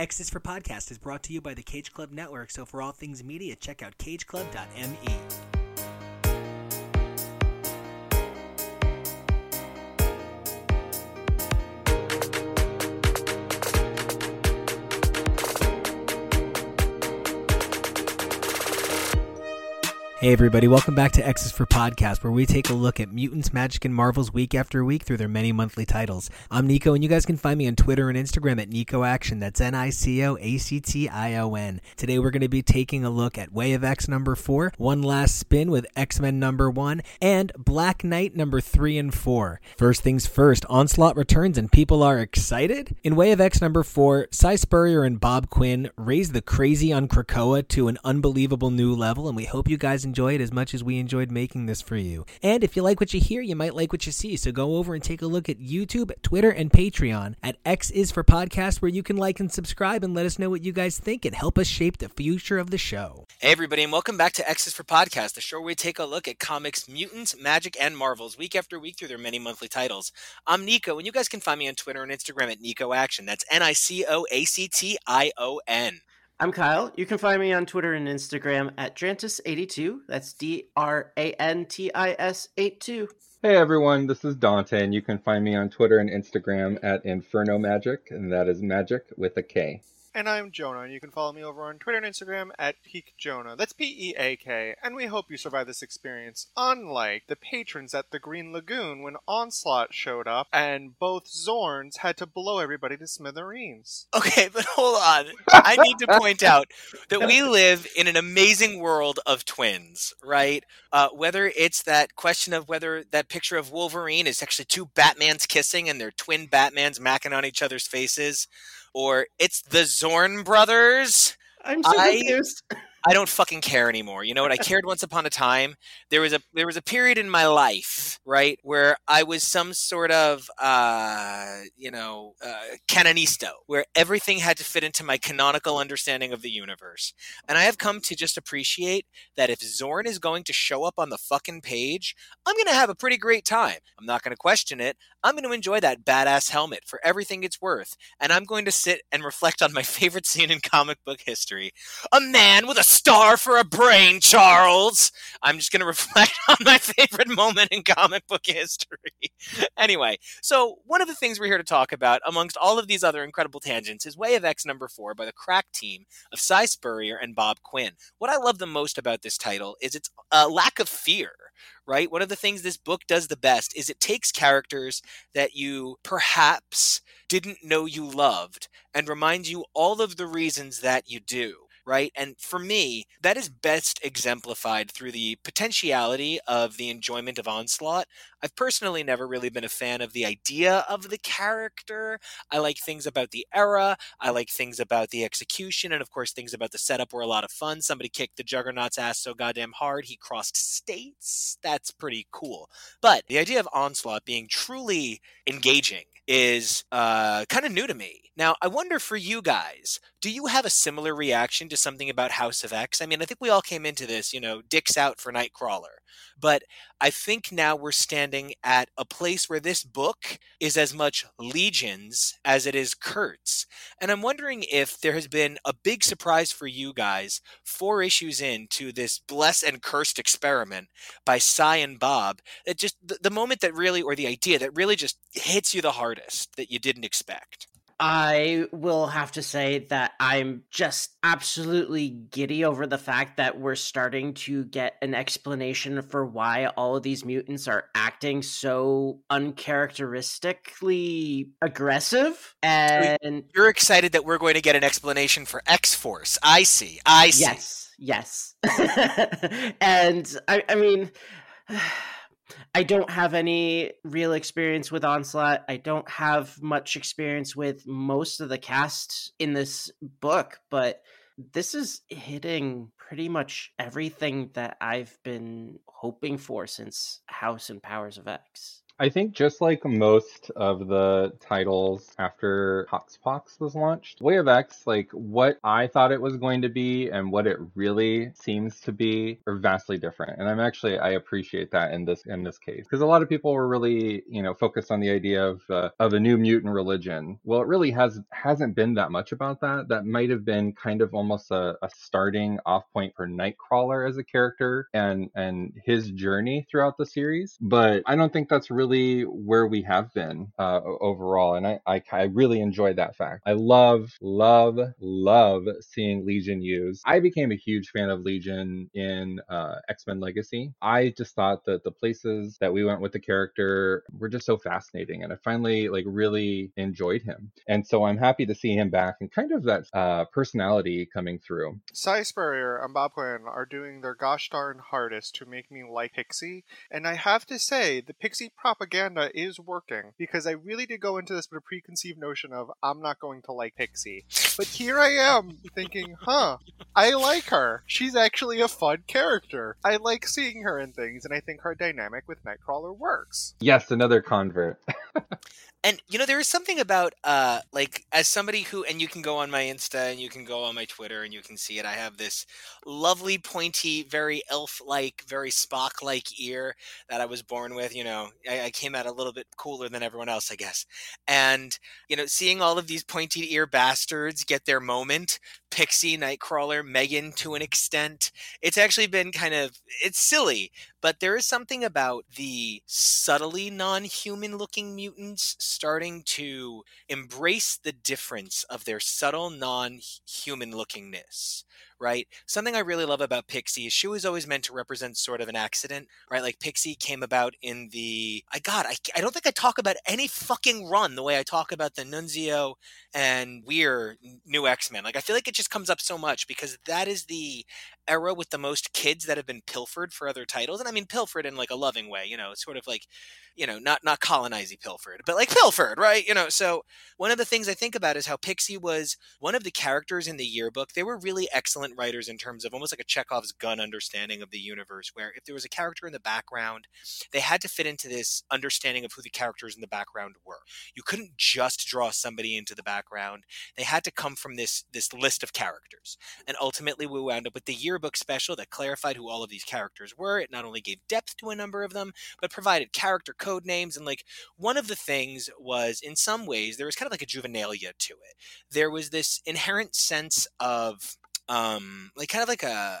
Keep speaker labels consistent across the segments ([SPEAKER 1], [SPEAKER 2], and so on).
[SPEAKER 1] X for Podcast is brought to you by the Cage Club Network, so for all things media, check out cageclub.me. Hey, everybody, welcome back to X's for Podcast, where we take a look at mutants, magic, and marvels week after week through their many monthly titles. I'm Nico, and you guys can find me on Twitter and Instagram at Nico Action. That's N I C O A C T I O N. Today, we're going to be taking a look at Way of X number four, One Last Spin with X Men number one, and Black Knight number three and four. First things first, Onslaught returns, and people are excited. In Way of X number four, Si Spurrier and Bob Quinn raise the crazy on Krakoa to an unbelievable new level, and we hope you guys enjoy it as much as we enjoyed making this for you. And if you like what you hear, you might like what you see. So go over and take a look at YouTube, Twitter, and Patreon at X is for Podcast, where you can like and subscribe and let us know what you guys think and help us shape the future of the show. Hey, everybody, and welcome back to X is for Podcast, the show where we take a look at comics, mutants, magic, and marvels week after week through their many monthly titles. I'm Nico, and you guys can find me on Twitter and Instagram at Nico Action. That's N I C O A C T I O N.
[SPEAKER 2] I'm Kyle. You can find me on Twitter and Instagram at Drantis82. That's D R A N T I S 82.
[SPEAKER 3] Hey everyone, this is Dante, and you can find me on Twitter and Instagram at Inferno Magik, and that is magic with a K.
[SPEAKER 4] And I'm Jonah, and you can follow me over on Twitter and Instagram at Peak Jonah. That's P E A K. And we hope you survive this experience, unlike the patrons at the Green Lagoon when Onslaught showed up and both Zorns had to blow everybody to smithereens.
[SPEAKER 1] Okay, but hold on. I need to point out that we live in an amazing world of twins, right? Uh, whether it's that question of whether that picture of Wolverine is actually two Batmans kissing and they're twin Batmans macking on each other's faces, or it's the Zorn brothers.
[SPEAKER 2] I'm so
[SPEAKER 1] I-
[SPEAKER 2] confused.
[SPEAKER 1] I don't fucking care anymore. You know what? I cared once upon a time. There was a there was a period in my life, right, where I was some sort of uh, you know, uh, canonisto, where everything had to fit into my canonical understanding of the universe. And I have come to just appreciate that if Zorn is going to show up on the fucking page, I'm going to have a pretty great time. I'm not going to question it. I'm going to enjoy that badass helmet for everything it's worth, and I'm going to sit and reflect on my favorite scene in comic book history a man with a star for a brain, Charles. I'm just going to reflect on my favorite moment in comic book history. anyway, so one of the things we're here to talk about, amongst all of these other incredible tangents, is Way of X number four by the crack team of Si Spurrier and Bob Quinn. What I love the most about this title is its uh, lack of fear. Right? One of the things this book does the best is it takes characters that you perhaps didn't know you loved and reminds you all of the reasons that you do right? And for me, that is best exemplified through the potentiality of the enjoyment of Onslaught. I've personally never really been a fan of the idea of the character. I like things about the era, I like things about the execution, and of course, things about the setup were a lot of fun. Somebody kicked the Juggernaut's ass so goddamn hard he crossed states. That's pretty cool. But the idea of Onslaught being truly engaging is uh, kind of new to me. Now, I wonder for you guys, do you have a similar reaction to something about House of X? I mean, I think we all came into this, you know, dicks out for Nightcrawler. But I think now we're standing at a place where this book is as much Legions as it is Kurt's. And I'm wondering if there has been a big surprise for you guys, four issues into this blessed and cursed experiment by Si and Bob, that just the, the moment that really, or the idea that really just hits you the hardest that you didn't expect.
[SPEAKER 2] I will have to say that I'm just absolutely giddy over the fact that we're starting to get an explanation for why all of these mutants are acting so uncharacteristically aggressive. And
[SPEAKER 1] You're excited that we're going to get an explanation for X Force. I see. I see.
[SPEAKER 2] yes, yes. and I, I mean. I don't have any real experience with Onslaught. I don't have much experience with most of the cast in this book, but this is hitting pretty much everything that I've been hoping for since House and Powers of X.
[SPEAKER 3] I think just like most of the titles after Hoxpox was launched, Way of X, like what I thought it was going to be and what it really seems to be are vastly different. And I'm actually I appreciate that in this in this case because a lot of people were really you know focused on the idea of uh, of a new mutant religion. Well, it really has hasn't been that much about that. That might have been kind of almost a, a starting off point for Nightcrawler as a character and and his journey throughout the series. But I don't think that's really really where we have been uh, overall, and I, I I really enjoyed that fact. I love love love seeing Legion used. I became a huge fan of Legion in uh, X Men Legacy. I just thought that the places that we went with the character were just so fascinating, and I finally like really enjoyed him. And so I'm happy to see him back and kind of that uh, personality coming through.
[SPEAKER 4] Spurrier and Bob Quinn are doing their gosh darn hardest to make me like Pixie, and I have to say the Pixie propaganda is working because I really did go into this with a preconceived notion of I'm not going to like Pixie. But here I am thinking, huh, I like her. She's actually a fun character. I like seeing her in things, and I think her dynamic with Nightcrawler works.
[SPEAKER 3] Yes, another convert.
[SPEAKER 1] And you know, there is something about uh like as somebody who and you can go on my Insta and you can go on my Twitter and you can see it. I have this lovely pointy, very elf-like, very Spock-like ear that I was born with. You know, I, I came out a little bit cooler than everyone else, I guess. And you know, seeing all of these pointy ear bastards get their moment, Pixie, Nightcrawler, Megan to an extent, it's actually been kind of it's silly, but there is something about the subtly non-human looking mutants starting to embrace the difference of their subtle non-human lookingness right? Something I really love about Pixie is she was always meant to represent sort of an accident, right? Like Pixie came about in the I God, I, I don't think I talk about any fucking run the way I talk about the Nunzio and Weir new X Men. Like I feel like it just comes up so much because that is the era with the most kids that have been pilfered for other titles, and I mean pilfered in like a loving way, you know, sort of like you know, not not colonizing pilfered, but like pilfered, right? You know, so one of the things I think about is how Pixie was one of the characters in the yearbook. They were really excellent writers in terms of almost like a Chekhov's gun understanding of the universe, where if there was a character in the background, they had to fit into this understanding of who the characters in the background were. You couldn't just draw somebody into the background. They had to come from this this list of characters. And ultimately we wound up with the yearbook special that clarified who all of these characters were. It not only gave depth to a number of them, but provided character code names. And like one of the things was, in some ways, there was kind of like a juvenilia to it. There was this inherent sense of, um, like kind of like a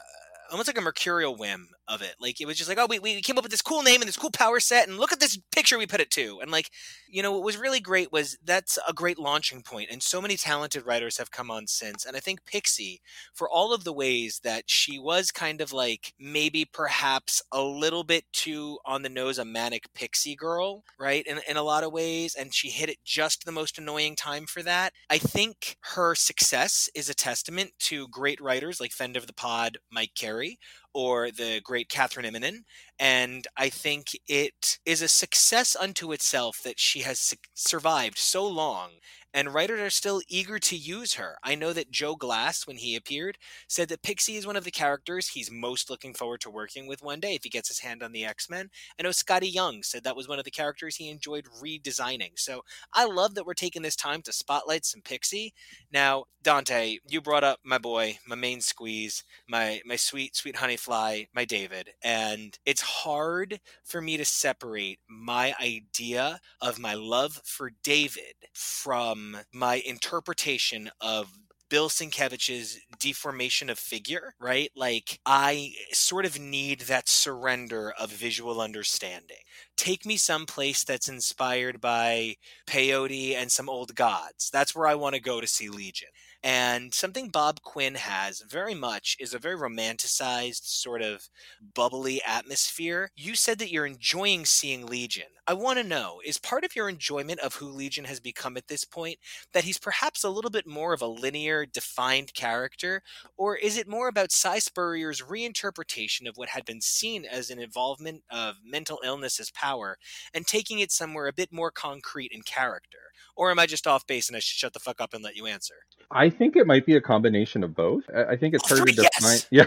[SPEAKER 1] almost like a mercurial whim of it. Like it was just like, oh, we, we came up with this cool name and this cool power set, and look at this picture we put it to. And like, you know, what was really great was that's a great launching point, and so many talented writers have come on since. And I think Pixie, for all of the ways that she was kind of like maybe perhaps a little bit too on the nose a manic pixie girl, right? In in a lot of ways, and she hit it just the most annoying time for that. I think her success is a testament to great writers like Fend of the Pod, Mike Carey, or the great Kathryn Immonen. And I think it is a success unto itself that she has su- survived so long and writers are still eager to use her. I know that Joe Glass, when he appeared, said that Pixie is one of the characters he's most looking forward to working with one day if he gets his hand on the X Men. I know Skottie Young said that was one of the characters he enjoyed redesigning. So I love that we're taking this time to spotlight some Pixie. Now, Dante, you brought up my boy, my main squeeze, my my sweet sweet honey fly, my David, and it's hard for me to separate my idea of my love for David from my interpretation of Bill Sienkiewicz's deformation of figure, right? Like I sort of need that surrender of visual understanding. Take me someplace that's inspired by peyote and some old gods. That's where I want to go to see Legion. And something Bob Quinn has very much is a very romanticized, sort of bubbly atmosphere. You said that you're enjoying seeing Legion. I want to know is part of your enjoyment of who Legion has become at this point that he's perhaps a little bit more of a linear, defined character, or is it more about Si Spurrier's reinterpretation of what had been seen as an involvement of mental illness as power and taking it somewhere a bit more concrete in character? Or am I just off base and I should shut the fuck up and let you answer?
[SPEAKER 3] I think it might be a combination of both. I think it's
[SPEAKER 1] oh,
[SPEAKER 3] hard to define. Yeah.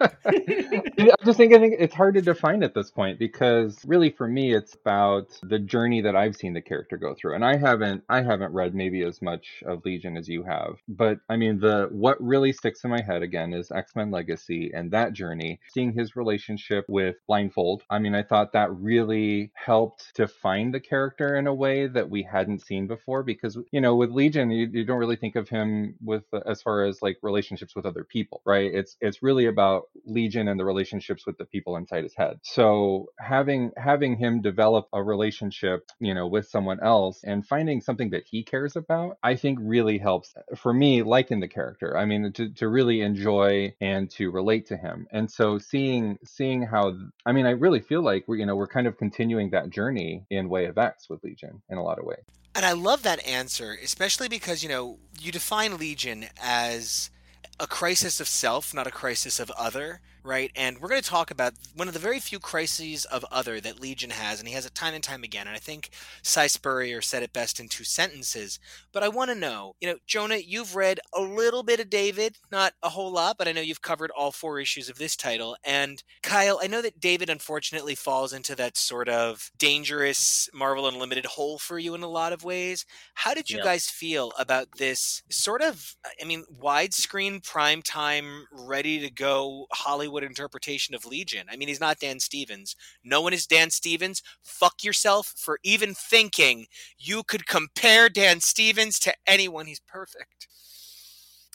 [SPEAKER 3] I'm just thinking, I think it's hard to define at this point because really for me it's about the journey that I've seen the character go through. And I haven't I haven't read maybe as much of Legion as you have. But I mean the what really sticks in my head again is X-Men Legacy and that journey, seeing his relationship with Blindfold. I mean, I thought that really helped to find the character in a way that we hadn't seen before because you know, with Legion you, you don't really think of him with as far as like relationships with other people, right? It's it's really about Legion and the relationships with the people inside his head. So having having him develop a relationship, you know, with someone else and finding something that he cares about, I think really helps uh, for me liking the character. I mean, to, to really enjoy and to relate to him. And so seeing seeing how I mean, I really feel like we're you know we're kind of continuing that journey in Way of X with Legion in a lot of ways.
[SPEAKER 1] And I love that answer, especially because, you know, you define Legion as a crisis of self, not a crisis of other right? And we're going to talk about one of the very few crises of other that Legion has, and he has it time and time again. And I think Si Spurrier said it best in two sentences. But I want to know, you know, Jonah, you've read a little bit of David, not a whole lot, but I know you've covered all four issues of this title. And Kyle, I know that David unfortunately falls into that sort of dangerous Marvel Unlimited hole for you in a lot of ways. How did you yep. guys feel about this sort of, I mean, widescreen, prime time, ready to go Hollywood? Hollywood interpretation of Legion. I mean, he's not Dan Stevens. No one is Dan Stevens. Fuck yourself for even thinking you could compare Dan Stevens to anyone. He's perfect.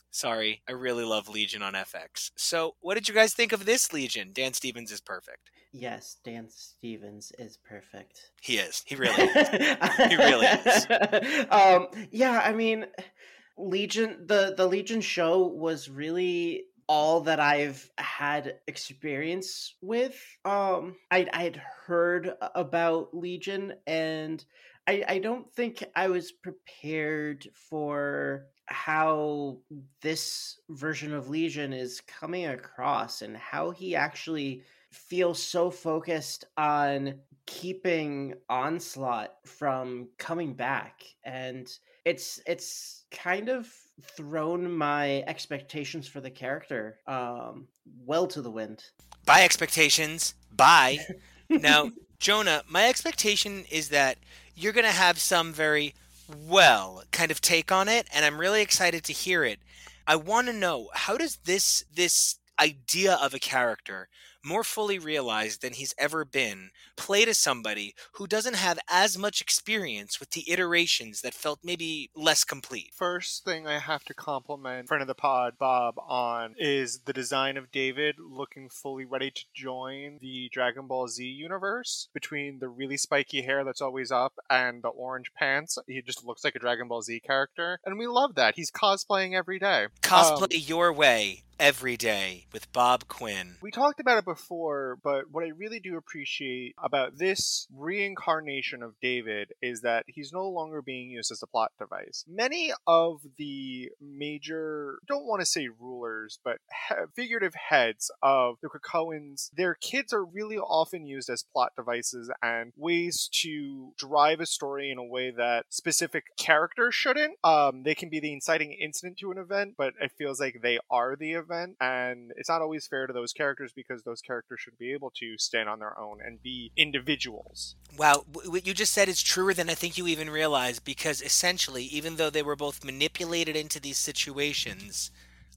[SPEAKER 1] Sorry, I really love Legion on FX. So, what did you guys think of this Legion? Dan Stevens is perfect.
[SPEAKER 2] Yes, Dan Stevens is perfect.
[SPEAKER 1] He is. He really is. he really is.
[SPEAKER 2] Um, yeah, I mean, Legion the the Legion show was really all that I've had experience with. Um, I I'd heard about Legion, and I I don't think I was prepared for how this version of Legion is coming across and how he actually feels so focused on keeping onslaught from coming back and it's it's kind of thrown my expectations for the character um, well to the wind.
[SPEAKER 1] By expectations, by now, Jonah, my expectation is that you're going to have some very well kind of take on it, and I'm really excited to hear it. I want to know how does this this idea of a character more fully realized than he's ever been, play to somebody who doesn't have as much experience with the iterations that felt maybe less complete.
[SPEAKER 4] First thing I have to compliment friend of the pod, Bob, on is the design of David looking fully ready to join the Dragon Ball Z universe. Between the really spiky hair that's always up and the orange pants, he just looks like a Dragon Ball Z character. And we love that. He's cosplaying every day.
[SPEAKER 1] Cosplay um, your way every day with Bob Quinn.
[SPEAKER 4] We talked about it before, but what I really do appreciate about this reincarnation of David is that he's no longer being used as a plot device. Many of the major, don't want to say rulers, but he- figurative heads of the Krakoans, their kids are really often used as plot devices and ways to drive a story in a way that specific characters shouldn't. Um, they can be the inciting incident to an event, but it feels like they are the event event, and it's not always fair to those characters because those characters should be able to stand on their own and be individuals.
[SPEAKER 1] Wow, what you just said is truer than I think you even realize because essentially, even though they were both manipulated into these situations,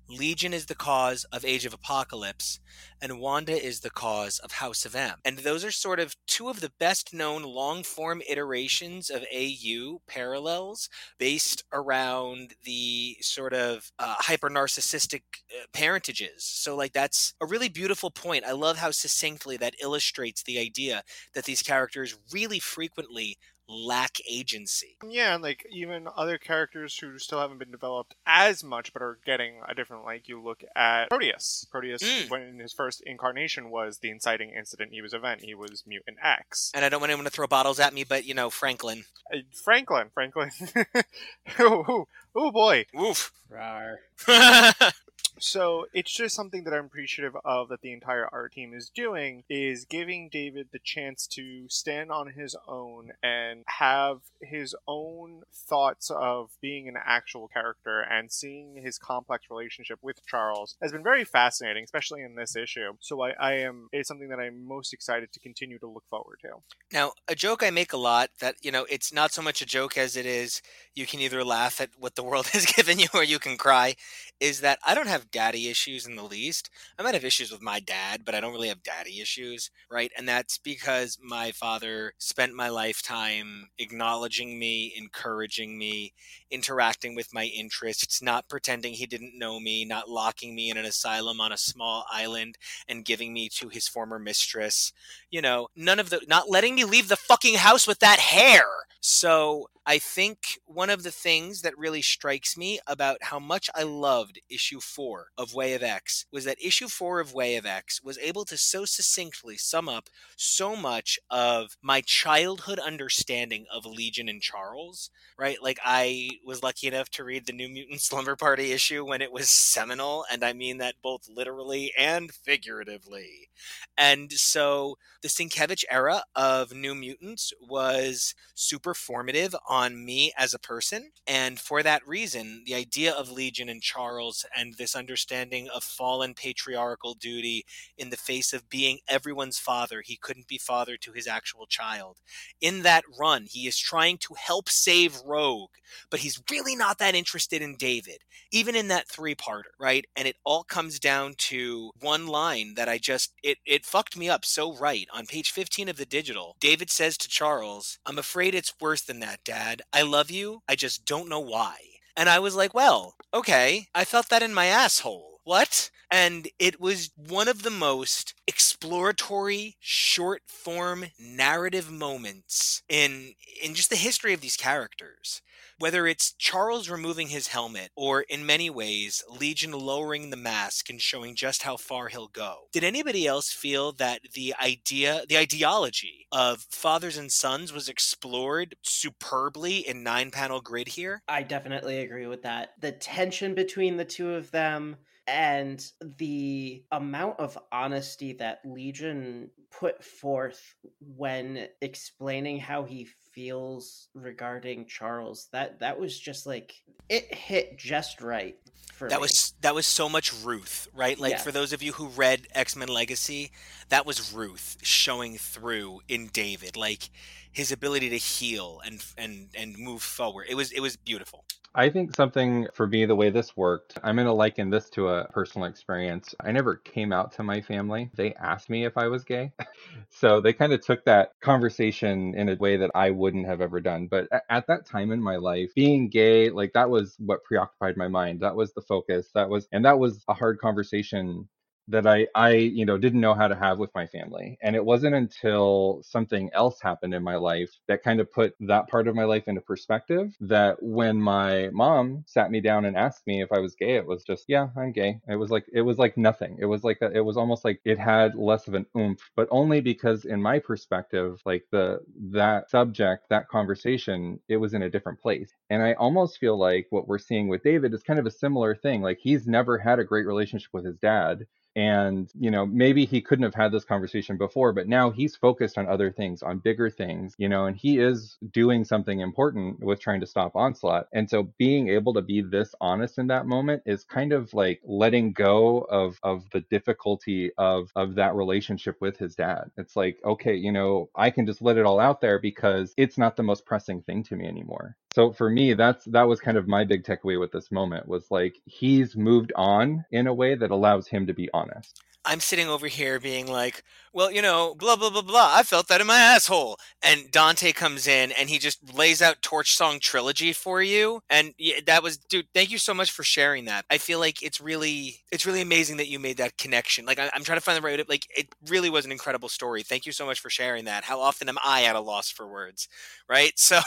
[SPEAKER 1] Legion is the cause of Age of Apocalypse, and Wanda is the cause of House of M. And those are sort of two of the best known long form iterations of AU parallels based around the sort of uh, hyper narcissistic uh, parentages. So, like, that's a really beautiful point. I love how succinctly that illustrates the idea that these characters really frequently lack agency.
[SPEAKER 4] Yeah, and like even other characters who still haven't been developed as much but are getting a different like you look at Proteus. Proteus mm. when his first incarnation was the inciting incident he was event. He was mutant X.
[SPEAKER 1] And I don't want anyone to throw bottles at me, but you know, Franklin.
[SPEAKER 4] Uh, Franklin, Franklin. oh, oh, oh, boy.
[SPEAKER 1] Oof.
[SPEAKER 2] Rar.
[SPEAKER 4] So it's just something that I'm appreciative of that the entire art team is doing is giving David the chance to stand on his own and have his own thoughts of being an actual character and seeing his complex relationship with Charles has been very fascinating, especially in this issue. So I, I am it's something that I'm most excited to continue to look forward to.
[SPEAKER 1] Now, a joke I make a lot that, you know, it's not so much a joke as it is you can either laugh at what the world has given you or you can cry, is that I don't have daddy issues in the least. I might have issues with my dad, but I don't really have daddy issues, right? And that's because my father spent my lifetime acknowledging me, encouraging me, interacting with my interests, not pretending he didn't know me, not locking me in an asylum on a small island and giving me to his former mistress. You know, none of the, not letting me leave the fucking house with that hair. So I think one of the things that really strikes me about how much I loved issue four of Way of X was that issue four of Way of X was able to so succinctly sum up so much of my childhood understanding of Legion and Charles, right? Like I was lucky enough to read the New Mutant Slumber Party issue when it was seminal, and I mean that both literally and figuratively. And so the Sienkiewicz era of New Mutants was super formative on me as a person. And for that reason, the idea of Legion and Charles and this understanding of fallen patriarchal duty in the face of being everyone's father, he couldn't be father to his actual child. In that run, he is trying to help save Rogue, but he's really not that interested in David, even in that three parter, right? And it all comes down to one line that I just, it, it fucked me up so right. On page 15 of the digital, David says to Charles, I'm afraid it's worse than that, Dad. I love you. I just don't know why. And I was like, well, okay. I felt that in my asshole. What? And it was one of the most exploratory, short form narrative moments in in just the history of these characters whether it's Charles removing his helmet or in many ways Legion lowering the mask and showing just how far he'll go. Did anybody else feel that the idea, the ideology of fathers and sons was explored superbly in nine panel grid here?
[SPEAKER 2] I definitely agree with that. The tension between the two of them and the amount of honesty that Legion put forth when explaining how he feels regarding Charles that that was just like it hit just right for
[SPEAKER 1] that
[SPEAKER 2] me.
[SPEAKER 1] was that was so much Ruth, right? Like
[SPEAKER 2] Yeah.
[SPEAKER 1] for those of you who read X Men Legacy, that was Ruth showing through in David, like his ability to heal and and and move forward. It was it was beautiful.
[SPEAKER 3] I think something for me, the way this worked, I'm going to liken this to a personal experience. I never came out to my family. They asked me if I was gay. so they kind of took that conversation in a way that I wouldn't have ever done. But at that time in my life, being gay, like that was what preoccupied my mind. That was the focus. That was, and that was a hard conversation that I, I, you know, didn't know how to have with my family. And it wasn't until something else happened in my life that kind of put that part of my life into perspective that when my mom sat me down and asked me if I was gay, it was just, yeah, I'm gay. It was like, it was like nothing. It was like, a, it was almost like it had less of an oomph, but only because in my perspective, like the, that subject, that conversation, it was in a different place. And I almost feel like what we're seeing with David is kind of a similar thing. Like he's never had a great relationship with his dad and you know maybe he couldn't have had this conversation before but now he's focused on other things on bigger things you know and he is doing something important with trying to stop onslaught. And so being able to be this honest in that moment is kind of like letting go of of the difficulty of of that relationship with his dad. It's like okay you know i can just let it all out there because it's not the most pressing thing to me anymore so for me that's that was kind of my big takeaway with this moment was like he's moved on in a way that allows him to be honest
[SPEAKER 1] I'm sitting over here being like, well, you know, blah blah blah blah. I felt that in my asshole. And Dante comes in and he just lays out Torch Song trilogy for you. And that was, dude. Thank you so much for sharing that. I feel like it's really, it's really amazing that you made that connection. Like I'm trying to find the right, like it really was an incredible story. Thank you so much for sharing that. How often am I at a loss for words, right? So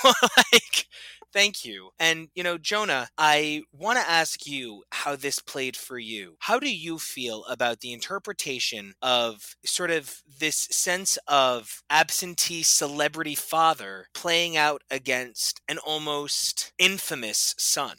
[SPEAKER 1] like. Thank you. And, you know, Jonah, I want to ask you how this played for you. How do you feel about the interpretation of sort of this sense of absentee celebrity father playing out against an almost infamous son?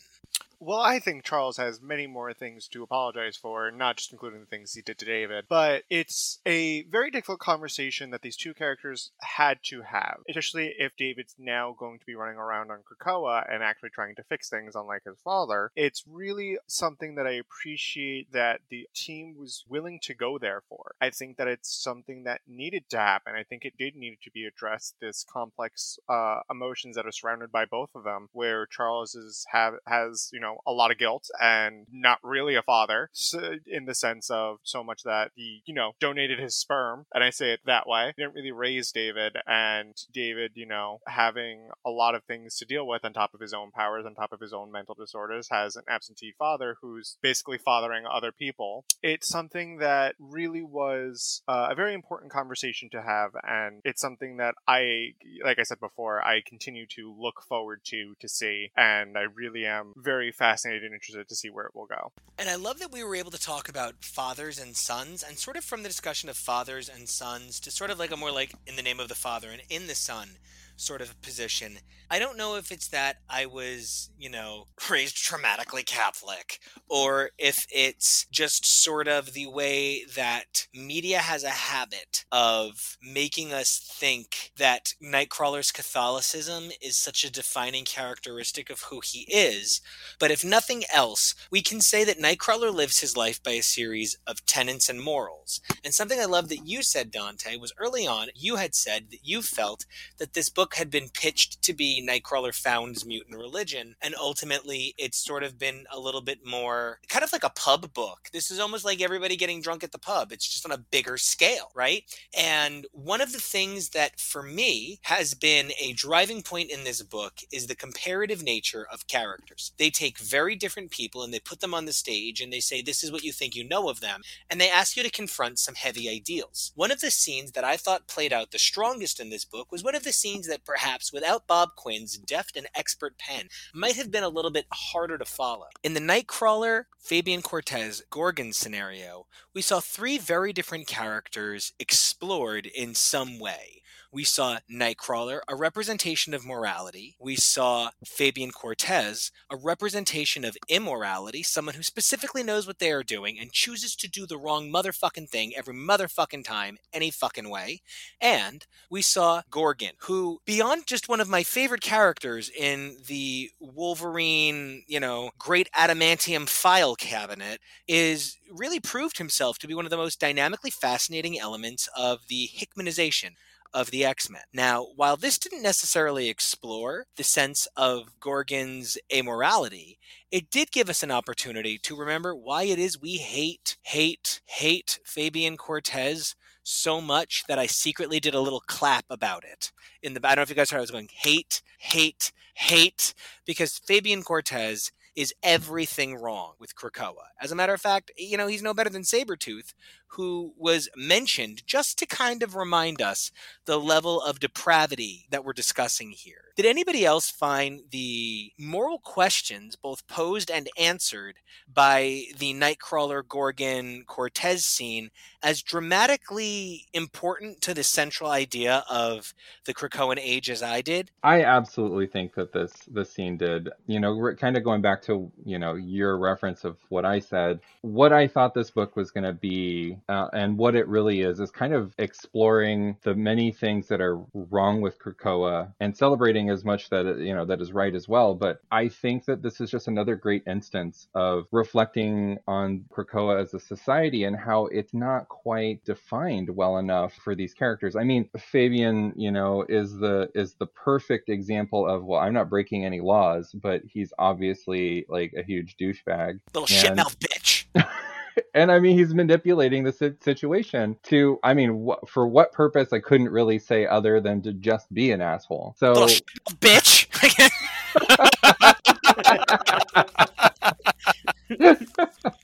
[SPEAKER 4] Well, I think Charles has many more things to apologize for, not just including the things he did to David, but it's a very difficult conversation that these two characters had to have, especially if David's now going to be running around on Krakoa and actually trying to fix things, unlike his father. It's really something that I appreciate that the team was willing to go there for. I think that it's something that needed to happen. I think it did need to be addressed. This complex uh, emotions that are surrounded by both of them, where Charles is have has you know a lot of guilt and not really a father, so, in the sense of so much that he you know donated his sperm, and I say it that way. He didn't really raise David, and David you know having a lot of things to deal with on top of his own powers, on top of his own mental disorders, has an absentee father who's basically fathering other people. It's something that really was uh, a very important conversation to have, and it's something that I, like I said before, I continue to look forward to to see, and I really am very fascinated and interested to see where it will go.
[SPEAKER 1] And I love that we were able to talk about fathers and sons, and sort of from the discussion of fathers and sons to sort of like a more like in the name of the father and in the son sort of position. I don't know if it's that I was, you know, raised traumatically Catholic, or if it's just sort of the way that media has a habit of making us think that Nightcrawler's Catholicism is such a defining characteristic of who he is. But if nothing else, we can say that Nightcrawler lives his life by a series of tenets and morals. And something I love that you said, Dante, was early on, you had said that you felt that this book had been pitched to be Nightcrawler founds mutant religion, and ultimately it's sort of been a little bit more kind of like a pub book. This is almost like everybody getting drunk at the pub. It's just on a bigger scale, right? And one of the things that for me has been a driving point in this book is the comparative nature of characters. They take very different people and they put them on the stage and they say, This is what you think you know of them. And they ask you to confront some heavy ideals. One of the scenes that I thought played out the strongest in this book was one of the scenes that perhaps without Bob Quinn's deft and expert pen might have been a little bit harder to follow. In the Nightcrawler, Fabian Cortez, Gorgon scenario, we saw three very different characters explored in some way. We saw Nightcrawler, a representation of morality. We saw Fabian Cortez, a representation of immorality, someone who specifically knows what they are doing and chooses to do the wrong motherfucking thing every motherfucking time, any fucking way. And we saw Gorgon, who, beyond just one of my favorite characters in the Wolverine, you know, great adamantium file cabinet, is really proved himself to be one of the most dynamically fascinating elements of the Hickmanization of the X Men. Now, while this didn't necessarily explore the sense of Gorgon's amorality, it did give us an opportunity to remember why it is we hate, hate, hate Fabian Cortez so much that I secretly did a little clap about it. In the I don't know if you guys heard I was going hate, hate, hate, because Fabian Cortez is everything wrong with Krakoa. As a matter of fact, you know, he's no better than Sabretooth, who was mentioned just to kind of remind us the level of depravity that we're discussing here. Did anybody else find the moral questions, both posed and answered by the Nightcrawler Gorgon Cortez scene, as dramatically important to the central idea of the Krakoan age as I did?
[SPEAKER 3] I absolutely think that this this scene did. You know, kind of going back to you know your reference of what I said. What I thought this book was going to be uh, and what it really is is kind of exploring the many things that are wrong with Krakoa and celebrating as much that you know that is right as well. But I think that this is just another great instance of reflecting on Krakoa as a society and how it's not quite defined well enough for these characters. I mean, Fabian, you know, is the is the perfect example of well, I'm not breaking any laws, but he's obviously like a huge douchebag.
[SPEAKER 1] Little and... shitmouth bitch.
[SPEAKER 3] and I mean, he's manipulating the situation to, I mean, wh- for what purpose? I couldn't really say other than to just be an asshole. So,
[SPEAKER 1] bitch.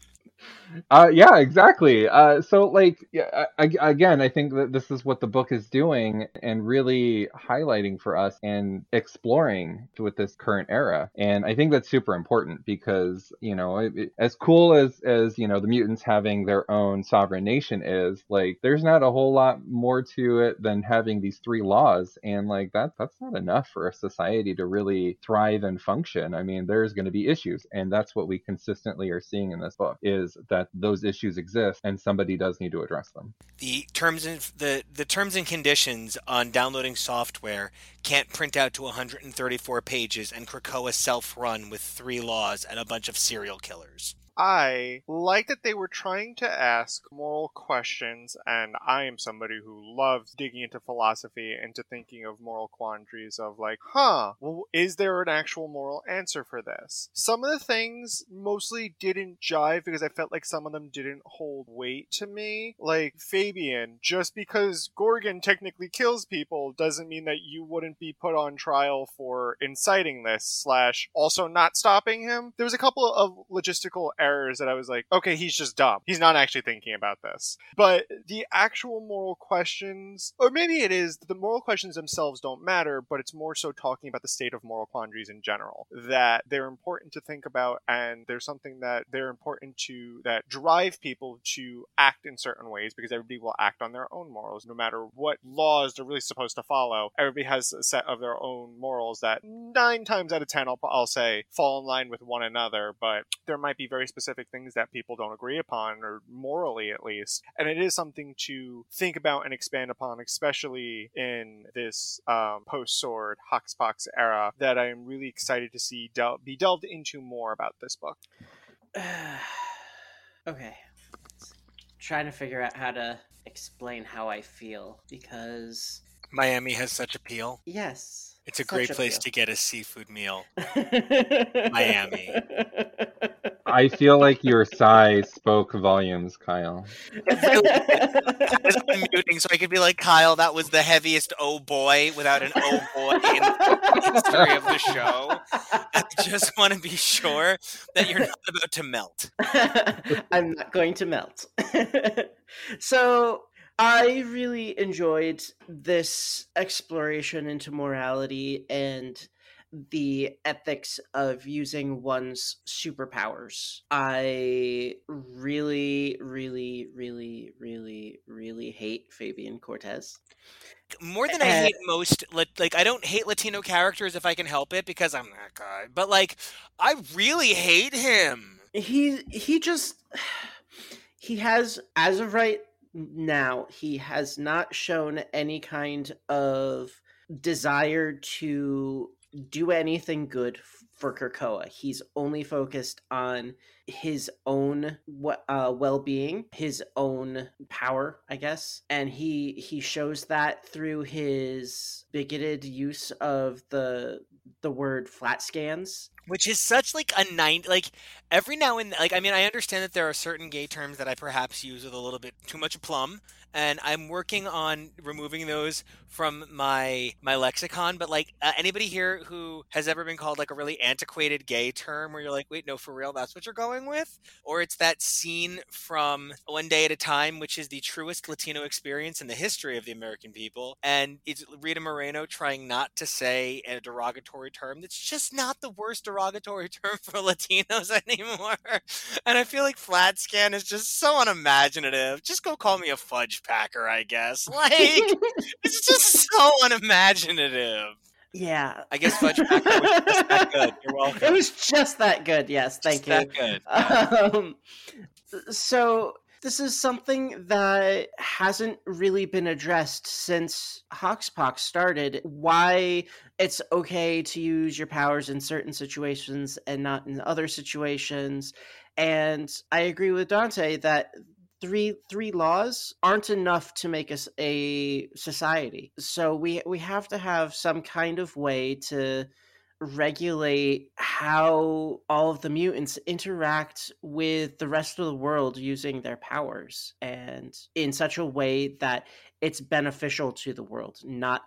[SPEAKER 3] Uh, yeah, exactly. Uh, so, like, yeah, I, again, I think that this is what the book is doing and really highlighting for us and exploring with this current era. And I think that's super important because, you know, it, as cool as as you know the mutants having their own sovereign nation is, like, there's not a whole lot more to it than having these three laws, and like that that's not enough for a society to really thrive and function. I mean, there's going to be issues, and that's what we consistently are seeing in this book is that those issues exist and somebody does need to address them.
[SPEAKER 1] The terms and the the terms and conditions on downloading software can't print out to 134 pages and Krakoa self-run with three laws and a bunch of serial killers.
[SPEAKER 4] I like that they were trying to ask moral questions, and I am somebody who loves digging into philosophy, into thinking of moral quandaries of like, huh, well, is there an actual moral answer for this? Some of the things mostly didn't jive because I felt like some of them didn't hold weight to me. Like Fabian, just because Gorgon technically kills people doesn't mean that you wouldn't be put on trial for inciting this, slash, also not stopping him. There was a couple of logistical errors errors that I was like, okay, he's just dumb. He's not actually thinking about this. But the actual moral questions, or maybe it is, the moral questions themselves don't matter, but it's more so talking about the state of moral quandaries in general. That they're important to think about, and there's something that they're important to, that drive people to act in certain ways because everybody will act on their own morals, no matter what laws they're really supposed to follow. Everybody has a set of their own morals that nine times out of ten, I'll, I'll say, fall in line with one another, but there might be very specific things that people don't agree upon, or morally at least. And it is something to think about and expand upon, especially in this um, post sword Hoxpox era, that I'm really excited to see del- be delved into more about this book.
[SPEAKER 2] okay. Trying to figure out how to explain how I feel because
[SPEAKER 1] Miami has such appeal.
[SPEAKER 2] Yes.
[SPEAKER 1] It's a great place
[SPEAKER 2] appeal.
[SPEAKER 1] to get a seafood meal. Miami.
[SPEAKER 3] I feel like your sigh spoke volumes, Kyle.
[SPEAKER 1] I'm muting so I could be like, Kyle, that was the heaviest oh boy without an oh boy in the history of the show. I just want to be sure that you're not about to melt.
[SPEAKER 2] I'm not going to melt. so I really enjoyed this exploration into morality and the ethics of using one's superpowers. I really, really, really, really, really hate Fabian Cortez.
[SPEAKER 1] More than I hate most, like I don't hate Latino characters if I can help it because I'm that guy. But like, I really hate him.
[SPEAKER 2] He he just he has as of right now he has not shown any kind of desire to do anything good for Krakoa. He's only focused on his own uh, well-being, his own power, I guess, and he he shows that through his bigoted use of the the word flat scans.
[SPEAKER 1] Which is such like a nine like every now and like i mean i understand that there are certain gay terms that i perhaps use with a little bit too much plum and i'm working on removing those from my my lexicon but like uh, anybody here who has ever been called like a really antiquated gay term where you're like wait no for real that's what you're going with? Or it's that scene from one day at a time which is the truest latino experience in the history of the american people and it's rita moreno trying not to say a derogatory term that's just not the worst derogatory term for latinos anymore and i feel like flat scan is just so unimaginative just go call me a fudge packer i guess like it's just so unimaginative
[SPEAKER 2] Yeah.
[SPEAKER 1] i guess fudge packer was just that good you're welcome
[SPEAKER 2] It was just that good. Yes, thank
[SPEAKER 1] Just
[SPEAKER 2] you.
[SPEAKER 1] that good.
[SPEAKER 2] Um, so this is something that hasn't really been addressed since Hoxpox started. Why it's okay to use your powers in certain situations and not in other situations. And I agree with Dante that three three laws aren't enough to make us a society. So we we have to have some kind of way to regulate how all of the mutants interact with the rest of the world using their powers and in such a way that it's beneficial to the world, not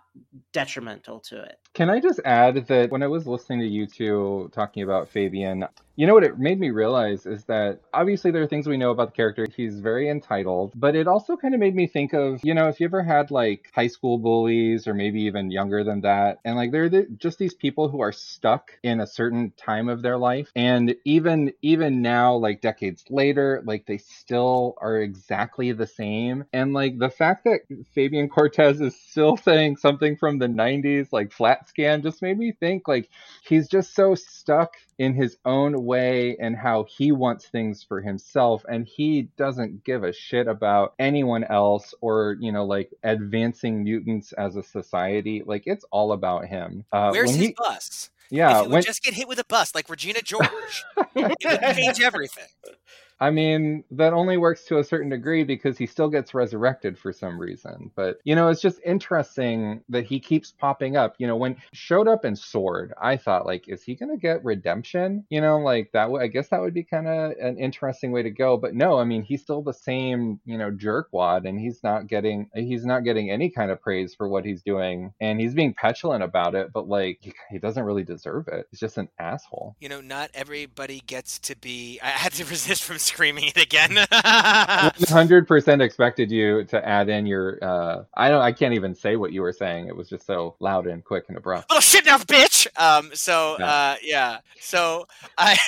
[SPEAKER 2] detrimental to it.
[SPEAKER 3] Can I just add that when I was listening to you two talking about Fabian, You know what it made me realize is that obviously there are things we know about the character. He's very entitled, but it also kind of made me think of, you know, if you ever had like high school bullies or maybe even younger than that, and like they're the, just these people who are stuck in a certain time of their life, and even even now, like decades later, like they still are exactly the same. And like the fact that Fabian Cortez is still saying something from the 90s, like flat scan, just made me think like he's just so stuck in his own way and how he wants things for himself and he doesn't give a shit about anyone else or you know like advancing mutants as a society. Like it's all about him.
[SPEAKER 1] Uh, where's his he, bus?
[SPEAKER 3] Yeah
[SPEAKER 1] if he would just get hit with a bus like regina george it would change everything
[SPEAKER 3] I mean, that only works to a certain degree because he still gets resurrected for some reason. But, you know, it's just interesting that he keeps popping up. You know, when showed up in Sword, I thought, like, is he going to get redemption? You know, like that, I guess that would be kind of an interesting way to go. But no, I mean, he's still the same, you know, jerkwad and he's not getting, he's not getting any kind of praise for what he's doing. And he's being petulant about it, but like, he, he doesn't really deserve it. He's just an asshole.
[SPEAKER 1] You know, not everybody gets to be, I had to resist from screaming it again.
[SPEAKER 3] Hundred percent expected you to add in your. Uh, I don't. I can't even say what you were saying. It was just so loud and quick and abrupt.
[SPEAKER 1] Little shit mouth bitch. Um. So. Yeah. Uh. Yeah. So I.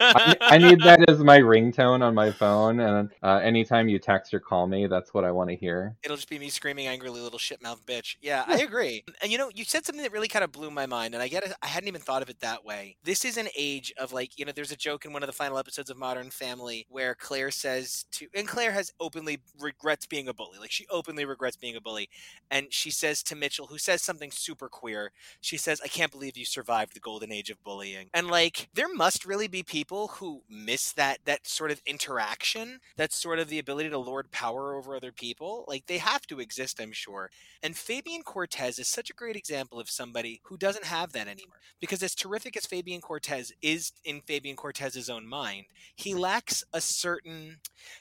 [SPEAKER 3] I. I, need that as my ringtone on my phone, and uh, anytime you text or call me, that's what I want to hear.
[SPEAKER 1] It'll just be me screaming angrily, "Little shit mouth bitch." Yeah, I agree. and you know, you said something that really kind of blew my mind, and I get it. I hadn't even thought of it that way. This is an age of like, you know, there's a joke in one of the final episodes episodes of Modern Family where Claire says to, and Claire has openly regrets being a bully. Like she openly regrets being a bully. And she says to Mitchell, who says something super queer, she says, I can't believe you survived the golden age of bullying. And like, there must really be people who miss that, that sort of interaction, that sort of the ability to lord power over other people. Like they have to exist, I'm sure. And Fabian Cortez is such a great example of somebody who doesn't have that anymore. Because as terrific as Fabian Cortez is in Fabian Cortez's own mind, he lacks a certain,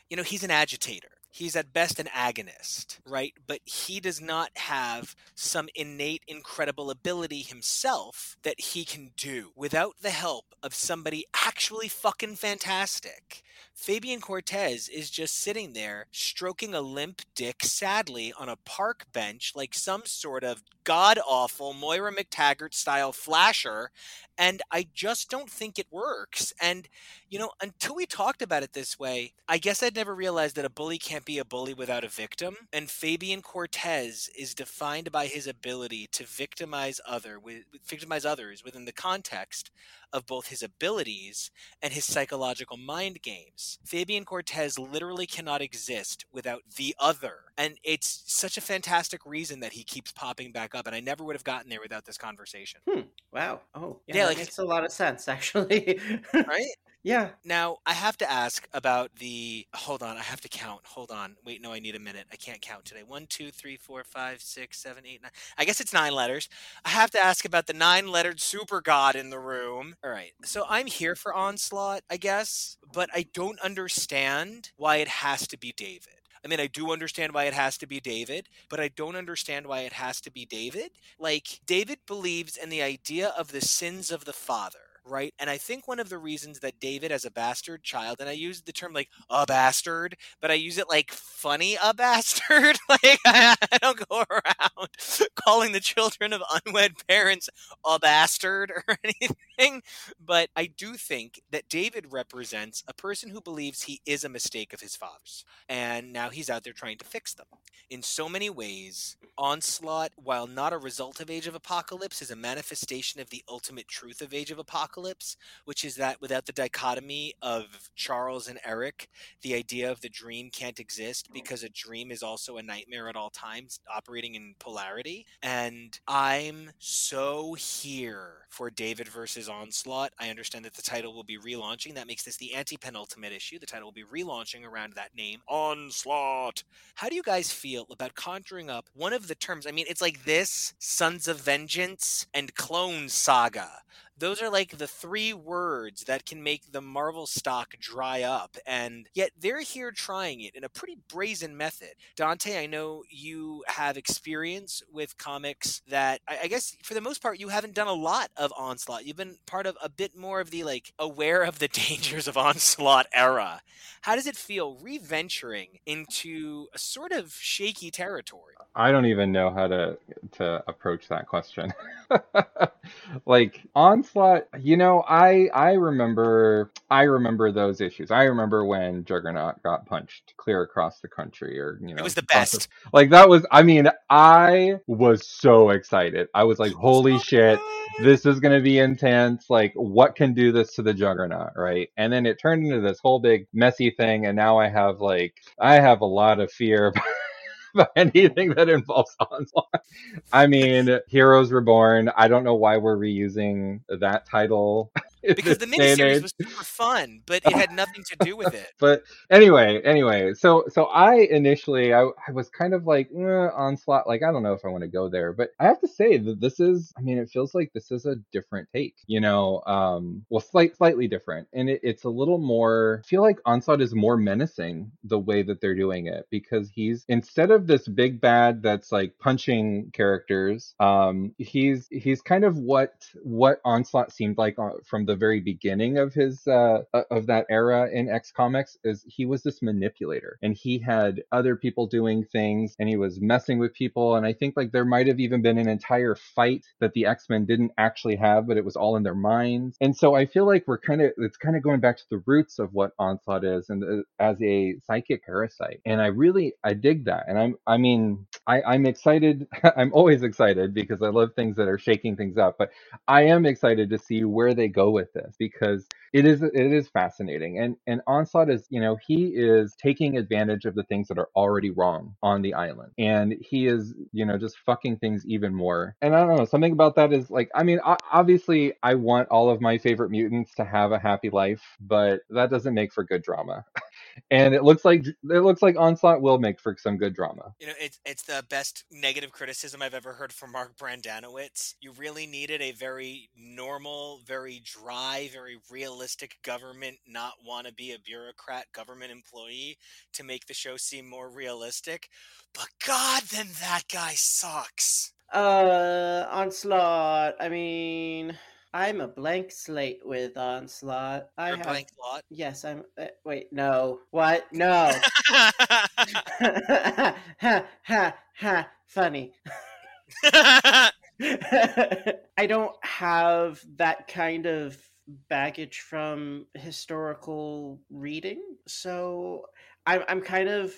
[SPEAKER 1] you know, he's an agitator. He's at best an agonist, right? But he does not have some innate, incredible ability himself that he can do without the help of somebody actually fucking fantastic. Fabian Cortez is just sitting there stroking a limp dick sadly on a park bench like some sort of god awful Moira MacTaggert style flasher. And I just don't think it works. And, you know, until we talked about it this way, I guess I'd never realized that a bully can't be a bully without a victim. And Fabian Cortez is defined by his ability to victimize other with victimize others within the context of both his abilities and his psychological mind games. Fabian Cortez literally cannot exist without the other. And it's such a fantastic reason that he keeps popping back up. And I never would have gotten there without this conversation.
[SPEAKER 2] Hmm. Wow. Oh, yeah, yeah like, makes a lot of sense, actually.
[SPEAKER 1] right?
[SPEAKER 2] Yeah.
[SPEAKER 1] Now I have to ask about the. Hold on, I have to count. Hold on. Wait, no, I need a minute. I can't count today. One, two, three, four, five, six, seven, eight, nine. I guess it's nine letters. I have to ask about the nine-lettered super god in the room. All right. So I'm here for onslaught, I guess, but I don't understand why it has to be David. I mean, I do understand why it has to be David, but I don't understand why it has to be David. Like, David believes in the idea of the sins of the father right? And I think one of the reasons that David, as a bastard child, and I use the term like a bastard, but I use it like funny a bastard. like I, I don't go around calling the children of unwed parents a bastard or anything. But I do think that David represents a person who believes he is a mistake of his father's. And now he's out there trying to fix them. In so many ways, Onslaught, while not a result of Age of Apocalypse, is a manifestation of the ultimate truth of Age of Apocalypse apocalypse, which is that without the dichotomy of Charles and Erik, the idea of the dream can't exist mm. because a dream is also a nightmare at all times, operating in polarity. And I'm so here for David versus Onslaught. I understand that the title will be relaunching. That makes this the anti penultimate issue. The title will be relaunching around that name, Onslaught. How do you guys feel about conjuring up one of the terms? I mean, it's like this, Sons of Vengeance, and Clone Saga those are like the three words that can make the Marvel stock dry up. And yet they're here trying it in a pretty brazen method. Dante, I know you have experience with comics that I, I guess for the most part you haven't done a lot of Onslaught. You've been part of a bit more of the like aware of the dangers of Onslaught era. How does it feel reventuring into a sort of shaky territory?
[SPEAKER 3] I don't even know how to to approach that question. like onslaught, you know, I I remember I remember those issues. I remember when Juggernaut got punched clear across the country, or you know,
[SPEAKER 1] It was the best.
[SPEAKER 3] Like that was. I mean, I was so excited. I was like, holy
[SPEAKER 1] So
[SPEAKER 3] shit.
[SPEAKER 1] good.
[SPEAKER 3] This is to be intense. Like, what can do this to the juggernaut, right? And then it turned into this whole big messy thing. And now I have like, I have a lot of fear about anything that involves onslaught. I mean, Heroes Reborn. I don't know why we're reusing that title.
[SPEAKER 1] because the miniseries was super fun, but it had nothing to do with it.
[SPEAKER 3] But anyway, anyway, so so I initially I, I was kind of like eh, onslaught, like I don't know if I want to go there, but I have to say that this is, I mean, it feels like this is a different take, you know, um, well, slight slightly different, and it, it's a little more. I feel like onslaught is more menacing the way that they're doing it because he's instead of this big bad that's like punching characters, um, he's he's kind of what what onslaught seemed like uh, from the very beginning of his uh, of that era in X Comics is he was this manipulator and he had other people doing things and he was messing with people and I think like there might have even been an entire fight that the X-Men didn't actually have but it was all in their minds. And so I feel like we're kind of it's kind of going back to the roots of what Onslaught is and uh, as a psychic parasite. And I really I dig that and I'm I mean I I'm excited I'm always excited because I love things that are shaking things up but I am excited to see where they go with this because it is it is fascinating and and onslaught is you know he is taking advantage of the things that are already wrong on the island and he is you know just fucking things even more. And i don't know something about that is like i mean obviously i want all of my favorite mutants to have a happy life but that doesn't make for good drama. And it looks like it looks like onslaught will make for some good drama.
[SPEAKER 1] You know, it's it's the best negative criticism I've ever heard from Mark Brendanawicz. You really needed a very normal, very dry, very realistic government, not want to be a bureaucrat government employee to make the show seem more realistic. But God, then that guy sucks.
[SPEAKER 2] Uh, Onslaught. I mean, I'm a blank slate with Onslaught. I
[SPEAKER 1] You're
[SPEAKER 2] have.
[SPEAKER 1] blank lot.
[SPEAKER 2] Yes, I'm. Uh, wait, no. What? No. ha ha ha. Funny. I don't have that kind of baggage from historical reading, so I'm I'm kind of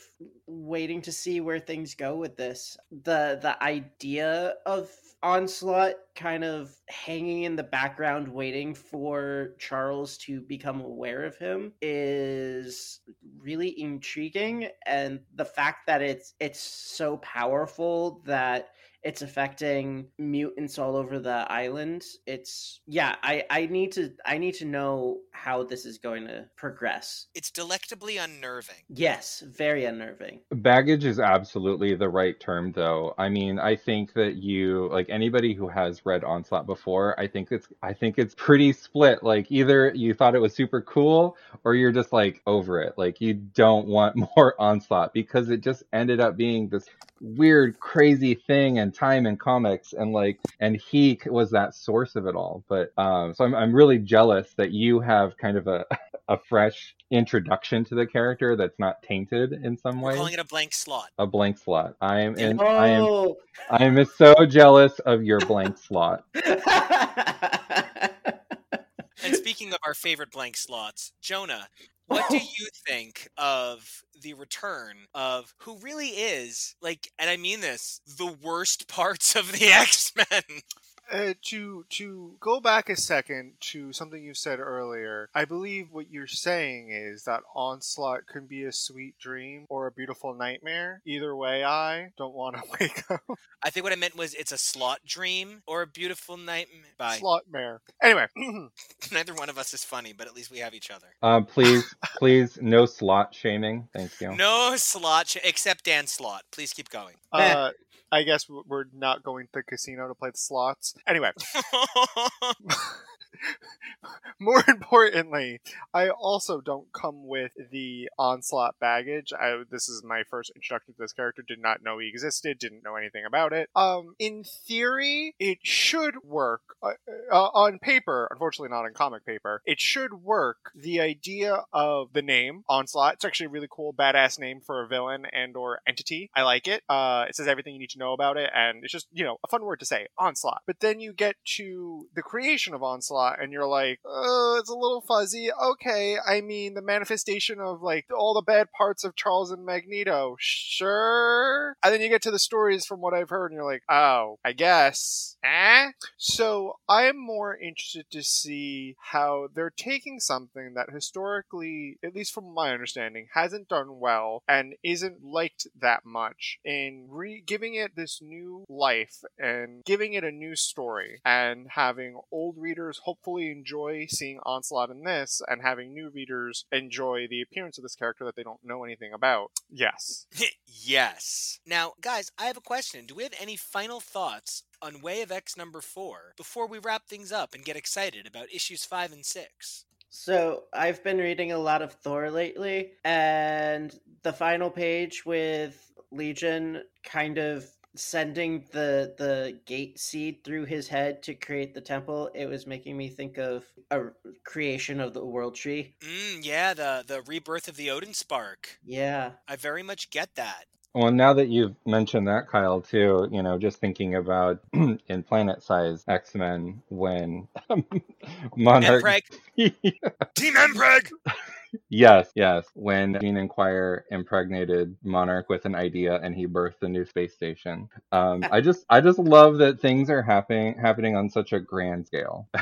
[SPEAKER 2] waiting to see where things go with this. The the idea of onslaught kind of hanging in the background waiting for Charles to become aware of him is really intriguing and the fact that it's it's so powerful that it's affecting mutants all over the island it's yeah i i need to i need to know how this is going to progress
[SPEAKER 1] it's delectably unnerving.
[SPEAKER 2] yes very unnerving
[SPEAKER 3] Baggage is absolutely the right term, though. I mean, I think that you, like anybody who has read Onslaught before, I think it's, I think it's pretty split. Like either you thought it was super cool, or you're just like over it. Like you don't want more Onslaught because it just ended up being this weird, crazy thing and time in comics, and like, and he was that source of it all. But um, so I'm, I'm really jealous that you have kind of a, a fresh introduction to the character that's not tainted in some
[SPEAKER 1] We're
[SPEAKER 3] way
[SPEAKER 1] calling it a blank slot.
[SPEAKER 3] a blank slot. I am
[SPEAKER 1] Yeah.
[SPEAKER 3] in, I am
[SPEAKER 2] oh
[SPEAKER 3] I am so jealous of your blank slot.
[SPEAKER 1] And speaking of our favorite blank slots, Jonah, what do you think of the return of who really is like and I mean this, the worst parts of the X-Men?
[SPEAKER 4] Uh, to to go back a second to something you said earlier, I believe what you're saying is that onslaught can be a sweet dream or a beautiful nightmare. Either way, I don't want to wake up.
[SPEAKER 1] I think what I meant was it's a slot dream or a beautiful nightmare. Bye.
[SPEAKER 4] Slotmare. Anyway,
[SPEAKER 1] Neither one of us is funny, but at least we have each other.
[SPEAKER 3] Um, please, please, no slot shaming. Thank you.
[SPEAKER 1] No slot sh- except Dan Slott. Please keep going.
[SPEAKER 4] uh, I guess we're not going to the casino to play the slots. Anyway, more importantly, I also don't come with the onslaught baggage. I, this is my first introduction to this character. Did not know he existed. Didn't know anything about it. Um, in theory, it should work uh, uh, on paper. Unfortunately, not on comic paper. It should work. The idea of the name onslaught. It's actually a really cool, badass name for a villain and or entity. I like it. Uh, it says everything you need to know about it, and it's just you know a fun word to say, onslaught. But then you get to the creation of onslaught, and you're like, oh, it's a little fuzzy. Okay, I mean the manifestation of like all the bad parts of Charles and Magneto, sure. And then you get to the stories from what I've heard, and you're like, oh, I guess. Eh? So I'm more interested to see how they're taking something that historically, at least from my understanding, hasn't done well and isn't liked that much, in re- giving it this new life and giving it a new story, and having old readers hopefully enjoy seeing Onslaught in this, and having new readers enjoy the appearance of this character that they don't know anything about. Yes.
[SPEAKER 1] yes. Now, guys, I have a question. Do we have any final thoughts on Way of X number four before we wrap things up and get excited about issues five and six?
[SPEAKER 2] So I've been reading a lot of Thor lately, and the final page with Legion kind of sending the the gate seed through his head to create the temple it was making me think of a creation of the world tree
[SPEAKER 1] mm, yeah the the rebirth of the odin spark
[SPEAKER 2] yeah
[SPEAKER 1] i very much get that
[SPEAKER 3] well, now that you've mentioned that, Kyle, too, you know, just thinking about in planet size X Men when
[SPEAKER 1] Monarch. Team Mpreg!
[SPEAKER 3] yes, yes. When Jean Inquire impregnated Monarch with an idea and he birthed the new space station. Um, I just I just love that things are happening happening on such a grand scale.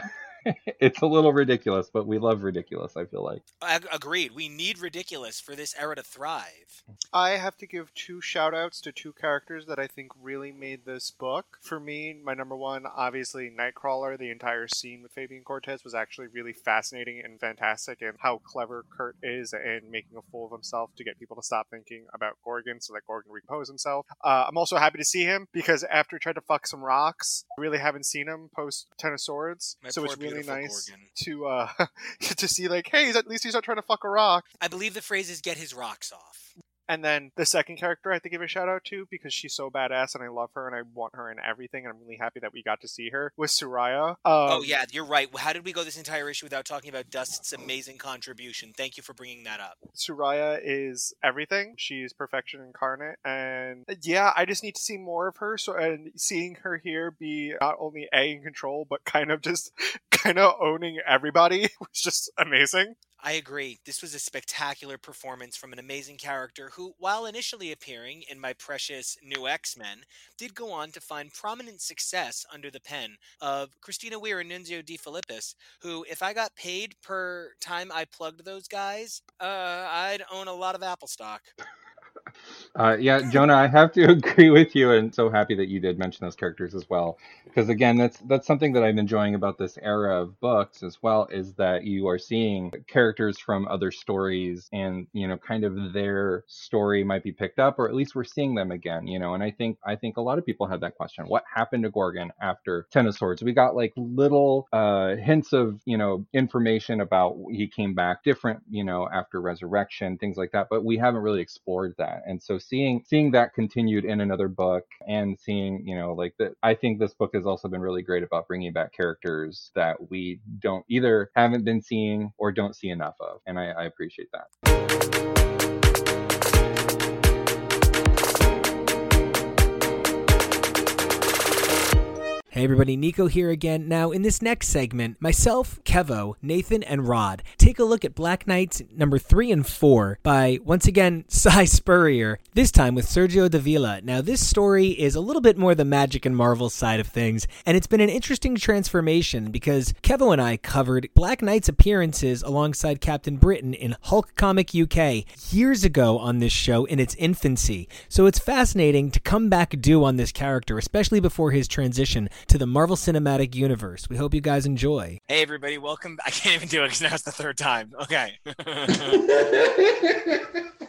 [SPEAKER 3] it's a little ridiculous, but we love ridiculous, I feel like.
[SPEAKER 1] Agreed. We need ridiculous for this era to thrive.
[SPEAKER 4] I have to give two shout outs to two characters that I think really made this book. For me, my number one, obviously, Nightcrawler. The entire scene with Fabian Cortez was actually really fascinating and fantastic, and how clever Kurt is in making a fool of himself to get people to stop thinking about Gorgon so that Gorgon recompose himself. Uh, I'm also happy to see him because after he tried to fuck some rocks, I really haven't seen him post Ten of Swords.
[SPEAKER 1] My
[SPEAKER 4] so it's really
[SPEAKER 1] really nice
[SPEAKER 4] Gorgon. to uh to see like, hey, at least he's not trying to fuck a rock.
[SPEAKER 1] I believe the phrase is "get his rocks off."
[SPEAKER 4] And then the second character I have to give a shout out to because she's so badass and I love her and I want her in everything and I'm really happy that we got to see her was Sooraya. Um,
[SPEAKER 1] oh yeah, you're right. How did we go this entire issue without talking about Dust's amazing contribution? Thank you for bringing that up.
[SPEAKER 4] Sooraya is everything. She's perfection incarnate, and yeah, I just need to see more of her. So and seeing her here be not only a in control but kind of just kind of owning everybody was just amazing.
[SPEAKER 1] I agree. This was a spectacular performance from an amazing character who, while initially appearing in my precious new X Men, did go on to find prominent success under the pen of Christina Weir and Nunzio De Filippis, who, if I got paid per time I plugged those guys, uh, I'd own a lot of Apple stock.
[SPEAKER 3] Uh, yeah, Jonah, I have to agree with you, and so happy that you did mention those characters as well. Because again, that's that's something that I'm enjoying about this era of books as well, is that you are seeing characters from other stories, and you know, kind of their story might be picked up, or at least we're seeing them again. You know, and I think I think a lot of people had that question: What happened to Gorgon after Ten of Swords? We got like little uh, hints of you know information about he came back different, you know, after Resurrection, things like that, but we haven't really explored that, and so seeing seeing that continued in another book and seeing you know like that i think this book has also been really great about bringing back characters that we don't either haven't been seeing or don't see enough of. And i, I appreciate that
[SPEAKER 5] Hey everybody, Nico here again. Now, in this next segment, myself, Kevo, Nathan, and Rod take a look at Black Knights number 3 and 4 by, once again, Si Spurrier, this time with Sergio Davila. Now, this story is a little bit more the magic and Marvel side of things, and it's been an interesting transformation because Kevo and I covered Black Knight's appearances alongside Captain Britain in Hulk Comic UK years ago on this show in its infancy. So it's fascinating to come back due on this character, especially before his transition to the Marvel Cinematic Universe. We hope you guys enjoy.
[SPEAKER 1] Hey, everybody, welcome. I can't even do it because now it's the third time. Okay.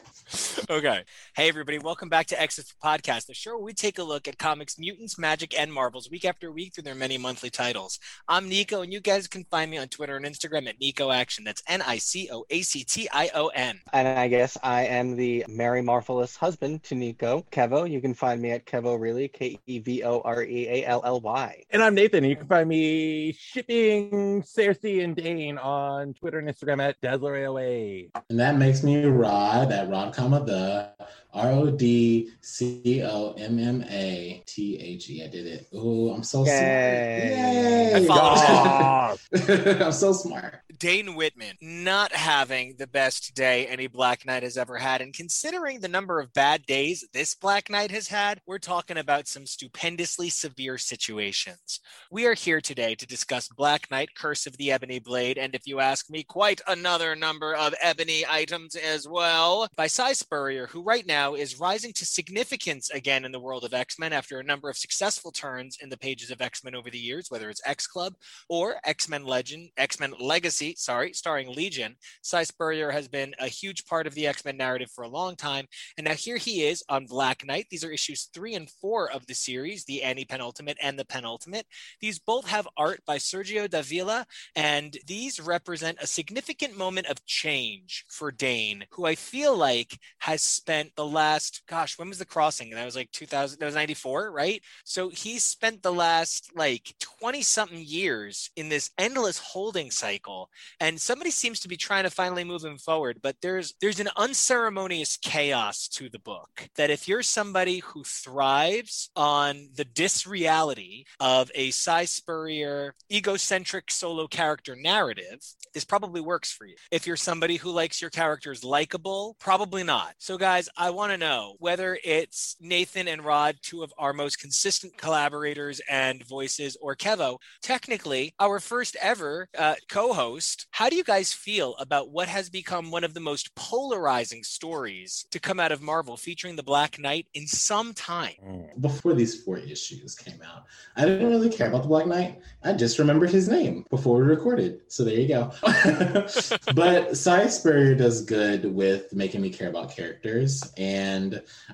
[SPEAKER 1] Okay. Hey, everybody. Welcome back to Exit Podcast, the show where we take a look at comics, mutants, magic, and marvels week after week through their many monthly titles. I'm Nico, and you guys can find me on Twitter and Instagram at Nico Action. That's N I C O A C T I O N.
[SPEAKER 6] And I guess I am the Mary Marvelous husband to Nico. Kevo, you can find me at Kevo Really, K E V O R E A L L Y.
[SPEAKER 7] And I'm Nathan, and you can find me shipping Sersi and Dane on Twitter and Instagram at DazzlerAOA.
[SPEAKER 8] And that makes me Rod at Rod comma the R O D C O M M A T H E. I did it. Oh, I'm so
[SPEAKER 6] Yay.
[SPEAKER 8] smart.
[SPEAKER 1] I follow
[SPEAKER 8] Yay. I'm so smart.
[SPEAKER 1] Dane Whitman not having the best day any Black Knight has ever had. And considering the number of bad days this Black Knight has had, we're talking about some stupendously severe situations. We are here today to discuss Black Knight Curse of the Ebony Blade, and if you ask me, quite another number of ebony items as well, by Si Spurrier, who right now is rising to significance again in the world of X Men after a number of successful turns in the pages of X Men over the years, whether it's X Club or X Men Legend, X Men Legacy, sorry, starring Legion. Si Spurrier has been a huge part of the X Men narrative for a long time. And now here he is on Black Knight. These are issues three and four of the series, the anti penultimate and the penultimate. These both have art by Sergio Davila, and these represent a significant moment of change for Dane, who I feel like has spent the last, gosh, when was the crossing? And that was like 2000, that was 94, right? So he spent the last like 20 something years in this endless holding cycle and somebody seems to be trying to finally move him forward but there's there's an unceremonious chaos to the book that if you're somebody who thrives on the disreality of a Si Spurrier egocentric solo character narrative this probably works for you if you're somebody who likes your characters likable probably not so guys I want to know whether it's Nathan and Rod two of our most consistent collaborators and voices or Kevo technically our first ever uh, co-host how do you guys feel about what has become one of the most polarizing stories to come out of marvel featuring the black knight in some time
[SPEAKER 8] Before these four issues came out, I didn't really care about the Black Knight. I just remembered his name before we recorded. So there you go. but Si Spurrier does good with making me care about characters. And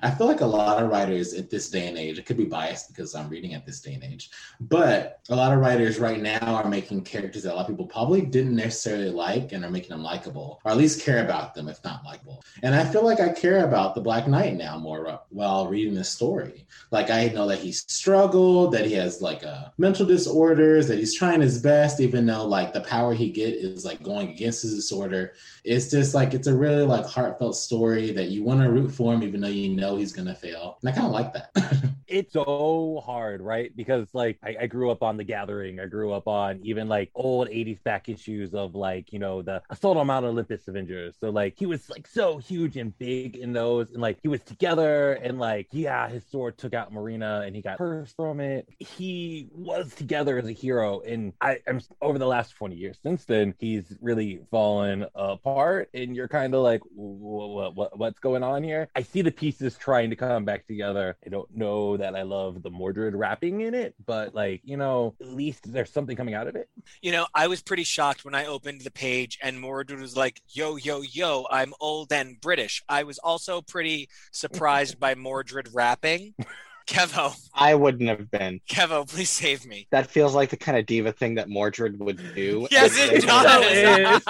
[SPEAKER 8] I feel like a lot of writers at this day and age, it could be biased because I'm reading at this day and age, but a lot of writers right now are making characters that a lot of people probably didn't necessarily like and are making them likable, or at least care about them, if not likable. And I feel like I care about the Black Knight now more while reading this story. Like I know that he struggled, that he has like a mental disorders, that he's trying his best, even though like the power he get is like going against his disorder. It's just like it's a really like heartfelt story that you want to root for him, even though you know he's gonna fail. And I kind of like that.
[SPEAKER 7] it's so hard, right? Because like I, I grew up on The Gathering. I grew up on even like old 80s back issues of like, you know, the Assault on Mount Olympus Avengers. So like he was like so huge and big in those and like he was together and like, yeah, his sword took out Marrina and he got cursed from it. He was together as a hero. And I am over the last 20 years since then, he's really fallen apart. And you're kind of like, what, what, what's going on here? I see the pieces trying to come back together. I don't know that I love the Mordred rapping in it, but like, you know, at least there's something coming out of it.
[SPEAKER 1] You know, I was pretty shocked when I opened the page and Mordred was like, yo, yo, yo, I'm old and British. I was also pretty surprised by Mordred rapping. Kevo,
[SPEAKER 6] I wouldn't have been.
[SPEAKER 1] Kevo, please save me.
[SPEAKER 6] That feels like the kind of diva thing that Mordred would do.
[SPEAKER 1] Yes, it does.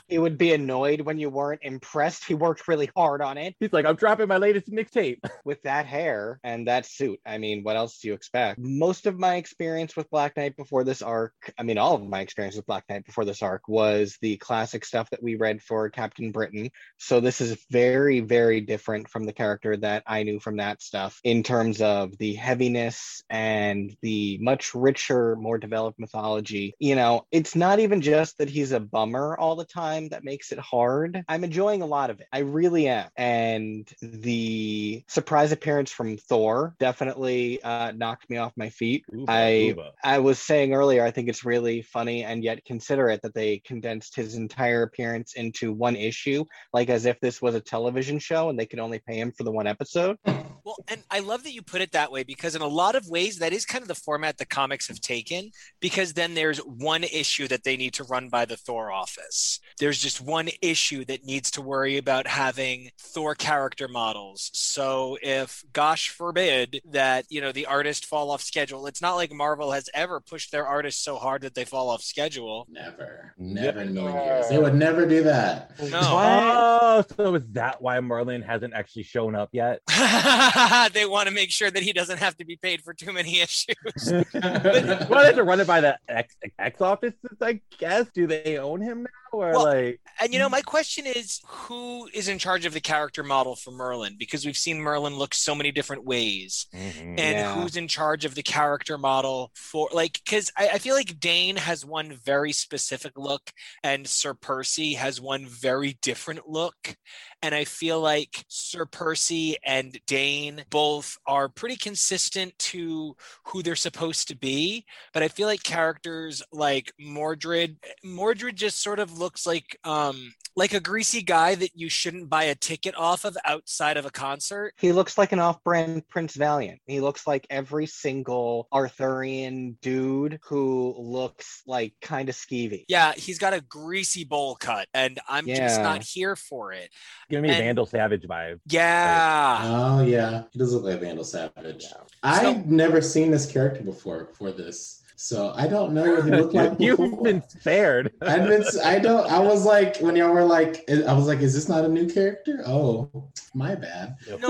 [SPEAKER 6] He would be annoyed when you weren't impressed. He worked really hard on it
[SPEAKER 7] He's like, I'm dropping my latest mixtape.
[SPEAKER 6] with that hair and that suit. I mean, what else do you expect? Most of my experience with Black Knight before this arc, I mean, all of my experience with Black Knight before this arc was the classic stuff that we read for Captain Britain. So this is very, very different from the character that I knew from that stuff in terms of the heaviness and the much richer, more developed mythology. You know, it's not even just that he's a bummer all the time that makes it hard. I'm enjoying a lot of it. I really am. And the surprise appearance from Thor definitely uh, knocked me off my feet.
[SPEAKER 7] Ooba,
[SPEAKER 6] I
[SPEAKER 7] ooba.
[SPEAKER 6] I was saying earlier, I think it's really funny and yet considerate that they condensed his entire appearance into one issue, like as if this was a television show and they could only pay him for the one episode.
[SPEAKER 1] Well, and I love that you put it that way because, in a lot of ways, that is kind of the format the comics have taken. Because then there's one issue that they need to run by the Thor office. there's just one issue that needs to worry about having Thor character models. So if gosh forbid that, you know, the artist fall off schedule, it's not like Marvel has ever pushed their artists so hard that they fall off schedule.
[SPEAKER 8] Never, never in million years. They would never do that.
[SPEAKER 1] No.
[SPEAKER 7] Oh, so is that why Merlin hasn't actually shown up yet?
[SPEAKER 1] they want to make sure that he doesn't have to be paid for too many issues.
[SPEAKER 7] well, they have to run it by the X, X offices, I guess. Do they own him now? Or
[SPEAKER 1] Well,
[SPEAKER 7] like,
[SPEAKER 1] And you know, my question is who is in charge of the character model for Merlin? Because we've seen Merlin look so many different ways.
[SPEAKER 7] Mhm.
[SPEAKER 1] and
[SPEAKER 6] Yeah.
[SPEAKER 1] who's in charge of the character model for like because I, I feel like dane has one very specific look and sir percy has one very different look and i feel like sir percy and dane both are pretty consistent to who they're supposed to be but i feel like characters like mordred mordred just sort of looks like um like a greasy guy that you shouldn't buy a ticket off of outside of a concert
[SPEAKER 6] He looks like an off-brand Prince Valiant. He looks like every single Arthurian dude who looks like kind of skeevy.
[SPEAKER 1] Yeah, he's got a greasy bowl cut, and I'm just not here for it.
[SPEAKER 7] give me
[SPEAKER 1] and-
[SPEAKER 7] Vandal Savage vibe.
[SPEAKER 1] Yeah.
[SPEAKER 8] Oh yeah, he does look like Vandal Savage. I've never seen this character before before this, so I don't know what he looked like
[SPEAKER 7] You've
[SPEAKER 8] before.
[SPEAKER 7] been spared.
[SPEAKER 8] I've been, I don't. I was like, when y'all were like, I was like, is this not a new character? Oh, my bad.
[SPEAKER 1] No,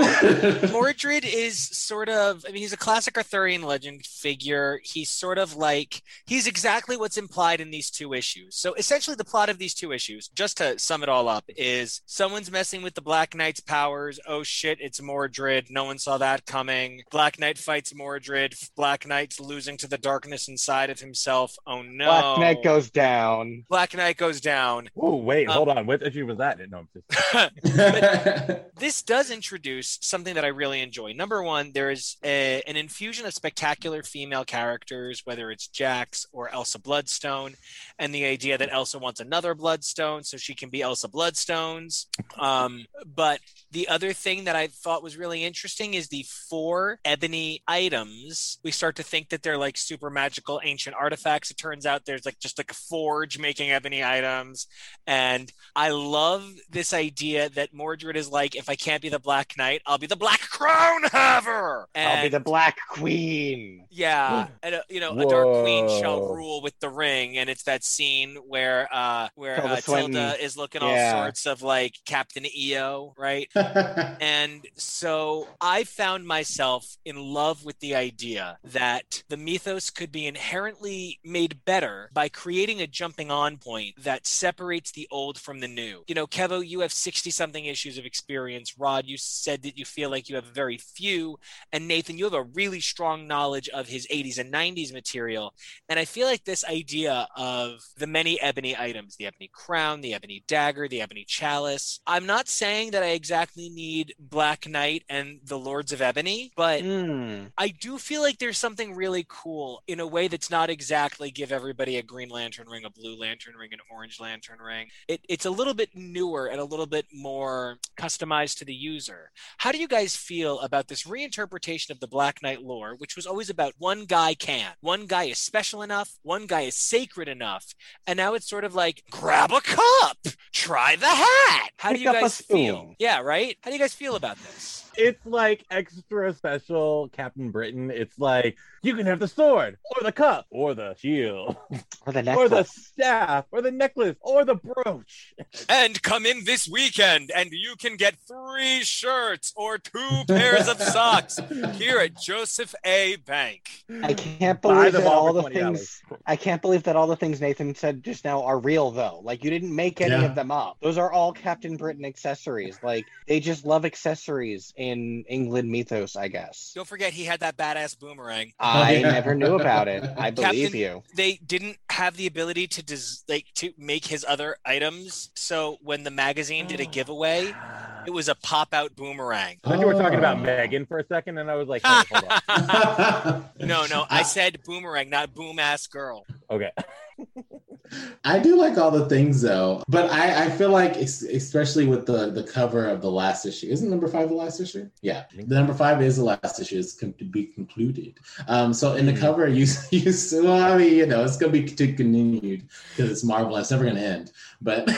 [SPEAKER 1] Mordred is sort of, I mean, he's a classic Arthurian legend figure. He's sort of like, he's exactly what's implied in these two issues. So essentially, the plot of these two issues, just to sum it all up, is someone's messing with the Black Knight's powers. Oh shit, it's Mordred. No one saw that coming. Black Knight fights Mordred. Black Knight's losing to the darkness inside of himself. Oh no.
[SPEAKER 6] Black Knight goes down.
[SPEAKER 1] Black Knight goes down.
[SPEAKER 7] Oh wait,
[SPEAKER 1] Um,
[SPEAKER 7] hold on. What issue was that? No, I'm just
[SPEAKER 1] this does introduce something that I really enjoy. Number one, there is a, an infusion of spectacular female characters, whether it's Jax or Elsa Bloodstone, and the idea that Elsa wants another Bloodstone so she can be Elsa Bloodstones. Um, but the other thing that I thought was really interesting is the four ebony items. We start to think that they're like super magical ancient artifacts. It turns out there's like just like a forge making ebony items. And I love this idea that Mordred is like, if I can't be the Black Knight, I'll be the Black Crown Haver.
[SPEAKER 6] I'll be the Black Queen.
[SPEAKER 1] yeah, and uh, you know, a dark queen shall rule with the ring, and it's that scene where uh where
[SPEAKER 6] Tilda
[SPEAKER 1] uh, Tilda is looking all sorts of like Captain EO, right? And so I found myself in love with the idea that the mythos could be inherently made better by creating a jumping on point that separates the old from the new. You know, Kevo, you have 60 something issues of experience. Rod, you said that you feel like you have very few. And Nathan, you have a really strong knowledge of his 80s and 90s material. And I feel like this idea of the many ebony items, the ebony crown, the ebony dagger, the ebony chalice, I'm not saying that I exactly need Black Knight and the Lords of Ebony, but
[SPEAKER 6] Hmm.
[SPEAKER 1] I do feel like there's something really cool in a way that's not exactly give everybody a green lantern ring, a blue lantern ring, an orange lantern ring. It, it's a little bit newer and a little bit more customized to the user. How do you guys feel about this reinterpretation of the Black Knight lore, which was always about one guy can, one guy is special enough, one guy is sacred enough, and now it's sort of like grab a cup, try the hat. How do you guys feel? Yeah, right. How do you guys feel about this?
[SPEAKER 7] It's like extra special Captain Britain. It's like you can have the sword, or the cup, or the shield,
[SPEAKER 6] Or the
[SPEAKER 7] or the staff, or the necklace, or the brooch.
[SPEAKER 1] and come in this weekend and you can get three shirts or two pairs of socks here at Joseph A. Bank.
[SPEAKER 6] I can't
[SPEAKER 7] Buy
[SPEAKER 6] believe that
[SPEAKER 7] all
[SPEAKER 6] all the things. I can't believe that all the things Nathan said just now are real though. Like you didn't make any
[SPEAKER 8] Yeah.
[SPEAKER 6] of them up. Those are all Captain Britain accessories. Like they just love accessories in England mythos, I guess.
[SPEAKER 1] Don't forget he had that badass boomerang.
[SPEAKER 6] I
[SPEAKER 8] yeah.
[SPEAKER 6] never knew about it. I believe
[SPEAKER 1] Captain-
[SPEAKER 6] you.
[SPEAKER 1] They didn't have the ability to des- like to make his other items. So when the magazine did a giveaway, it was a pop out boomerang.
[SPEAKER 7] I thought you were talking about
[SPEAKER 8] Oh.
[SPEAKER 7] Megan for a second, and I was like, hey,
[SPEAKER 1] no, no, I said boomerang, not boom ass girl.
[SPEAKER 7] Okay.
[SPEAKER 8] I do like all the things though, but I, I feel like es- especially with the the cover of the last issue, isn't number five the last issue? Yeah, the number five is the last issue. It's con- to be concluded. Um, so in the cover, you you well, I mean, you know, it's gonna be continued because it's Marvel. It's never gonna end, but.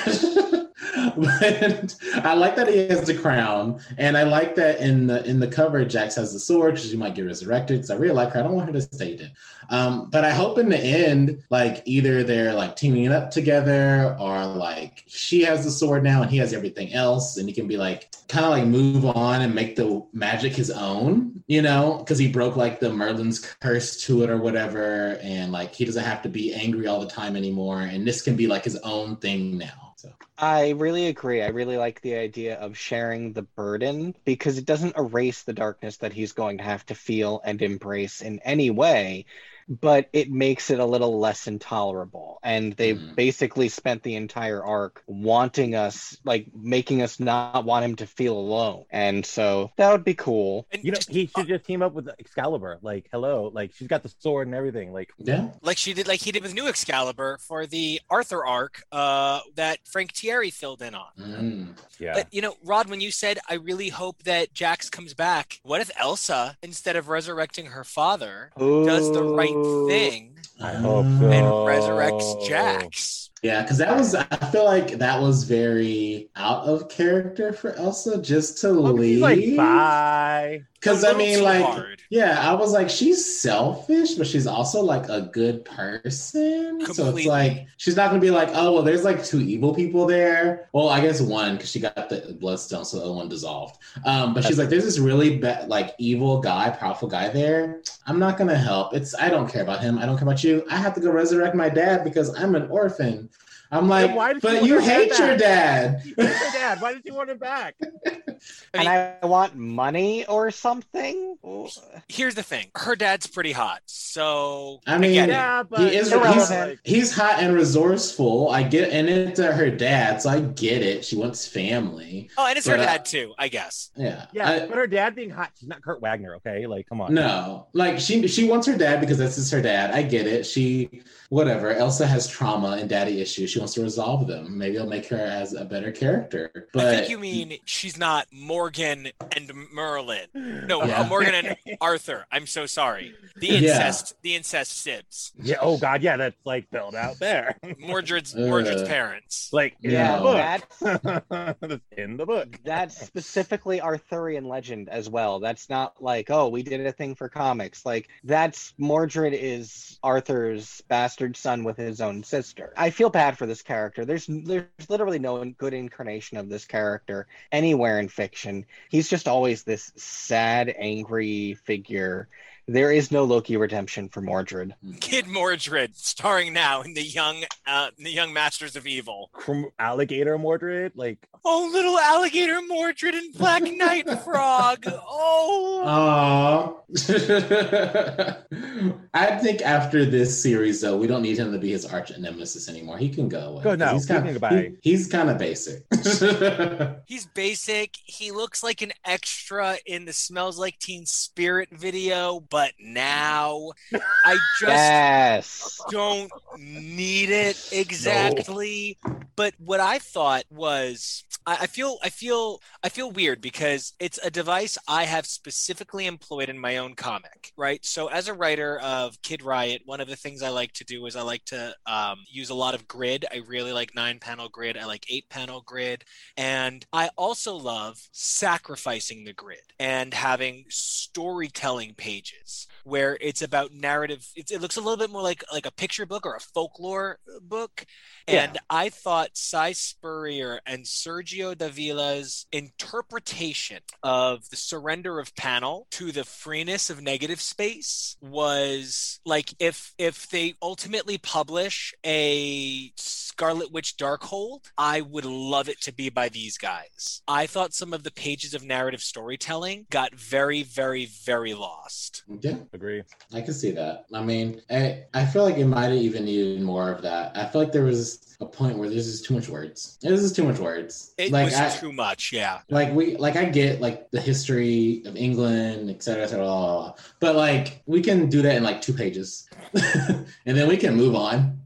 [SPEAKER 8] But I like that he has the crown, and I like that in the in the cover, Jax has the sword because she might get resurrected. Because I really like her. I don't want her to stay dead. Um, but I hope in the end, like either they're like teaming up together, or like she has the sword now and he has everything else, and he can be like kind of like move on and make the magic his own, you know, because he broke like the Merlin's curse to it or whatever, and like he doesn't have to be angry all the time anymore, and this can be like his own thing now. So
[SPEAKER 6] I really agree. I really like the idea of sharing the burden because it doesn't erase the darkness that he's going to have to feel and embrace in any way, but it makes it a little less intolerable. And they've
[SPEAKER 8] Mhm.
[SPEAKER 6] basically spent the entire arc wanting us, like making us not want him to feel alone. And so that would be cool.
[SPEAKER 1] And
[SPEAKER 7] You know, he should just team up with Excalibur. Like, hello, like she's got the sword and everything. Like,
[SPEAKER 8] yeah,
[SPEAKER 1] like she did, like he did with New Excalibur for the Arthur arc uh, that Frank Tieri filled in on.
[SPEAKER 8] Mm.
[SPEAKER 7] yeah,
[SPEAKER 1] But you know, Rod, when you said, "I really hope that Jax comes back," what if Elsa, instead of resurrecting her father, does the right
[SPEAKER 6] Ooh.
[SPEAKER 1] thing
[SPEAKER 7] I hope so.
[SPEAKER 1] and resurrects Jax?
[SPEAKER 8] Yeah, because that was I feel like that was very out of character for Elsa just to
[SPEAKER 7] Oh, but she's like,
[SPEAKER 8] leave.
[SPEAKER 7] bye.
[SPEAKER 8] Because I mean, like,
[SPEAKER 1] hard.
[SPEAKER 8] yeah, I was like, she's selfish, but she's also like a good person. So it's like she's not gonna be like, oh well, there's like two evil people there. Well, I guess one because she got the bloodstone, so the other one dissolved. Um, but she's like, there's this really bad, like evil guy, powerful guy there. I'm not gonna help. It's I don't care about him. I don't care about you. I have to go resurrect my dad because I'm an orphan. I'm like,
[SPEAKER 7] why did
[SPEAKER 8] but
[SPEAKER 7] you
[SPEAKER 8] you hate
[SPEAKER 7] dad
[SPEAKER 8] your
[SPEAKER 7] back?"
[SPEAKER 8] dad.
[SPEAKER 7] Where's her dad? Why did you want him back?
[SPEAKER 1] I
[SPEAKER 6] and I want money or something.
[SPEAKER 1] here's the thing: her dad's pretty hot, so
[SPEAKER 8] I mean,
[SPEAKER 1] get it.
[SPEAKER 7] Yeah, but
[SPEAKER 8] he is he's, he's hot and resourceful. I get and it's uh, her dad, so I get it. She wants family.
[SPEAKER 1] Oh, and it's her
[SPEAKER 8] But,
[SPEAKER 1] dad too, I guess.
[SPEAKER 8] Yeah.
[SPEAKER 7] Yeah,
[SPEAKER 8] I-
[SPEAKER 7] but her dad being hot, she's not Kurt Wagner, okay? Like, come on.
[SPEAKER 8] no, like she she wants her dad because this is her dad. I get it. She whatever. Elsa has trauma and daddy issues. She wants to resolve them. Maybe it'll make her as a better character. But
[SPEAKER 1] I think you mean she's not Morgan and Merlin. No,
[SPEAKER 8] Yeah.
[SPEAKER 1] uh, Morgan and Arthur. I'm so sorry. The
[SPEAKER 8] Yeah.
[SPEAKER 1] incest, the incest sibs.
[SPEAKER 7] Yeah. Oh God. Yeah. That's like built out there.
[SPEAKER 1] Mordred's
[SPEAKER 8] Uh.
[SPEAKER 1] Mordred's parents.
[SPEAKER 7] like in
[SPEAKER 6] Yeah, that's
[SPEAKER 7] the book. that's in the book.
[SPEAKER 6] that's specifically Arthurian legend as well. That's not like, oh, we did a thing for comics. Like that's Mordred is Arthur's bastard son with his own sister. I feel bad for this character. There's there's literally no good incarnation of this character anywhere in fiction. He's just always this sad, angry figure. There is no Loki redemption for Mordred.
[SPEAKER 1] Kid Mordred, starring now in the young, uh, the young Masters of Evil.
[SPEAKER 7] From alligator Mordred. Like,
[SPEAKER 1] Oh, little alligator Mordred and Black Knight Frog. Oh,
[SPEAKER 8] Aww. I think after this series, though, we don't need him to be his arch nemesis anymore. He can go away.
[SPEAKER 7] Good, no,
[SPEAKER 8] he's kind of he- he's kind of basic.
[SPEAKER 1] he's basic. He looks like an extra in the "Smells Like Teen Spirit" video, but now I just
[SPEAKER 6] Yes.
[SPEAKER 1] don't need it exactly. But what I thought was, I, feel, I feel, I feel weird because it's a device I have specifically employed in my own comic, right? So as a writer of Kid Riot, one of the things I like to do is I like to um, use a lot of grid. I really like nine panel grid. I like eight panel grid, and I also love sacrificing the grid and having storytelling pages where it's about narrative. It's, it looks a little bit more like like a picture book or a folklore book. And I thought Cy Spurrier and Sergio Davila's interpretation of the surrender of panel to the freeness of negative space was like if if they ultimately publish a Scarlet Witch Darkhold, I would love it to be by these guys. I thought some of the pages of narrative storytelling got very, very, very lost.
[SPEAKER 8] yeah,
[SPEAKER 7] agree.
[SPEAKER 8] I can see that. I mean, I, I feel like it might have even needed more of that. I feel like there was a point where there's just too much words. This is too much words.
[SPEAKER 1] It
[SPEAKER 8] like
[SPEAKER 1] was
[SPEAKER 8] I,
[SPEAKER 1] too much, yeah.
[SPEAKER 8] like we like I get like the history of England, et cetera, et cetera, blah, blah, blah. but like we can do that in like two pages, and then we can move on.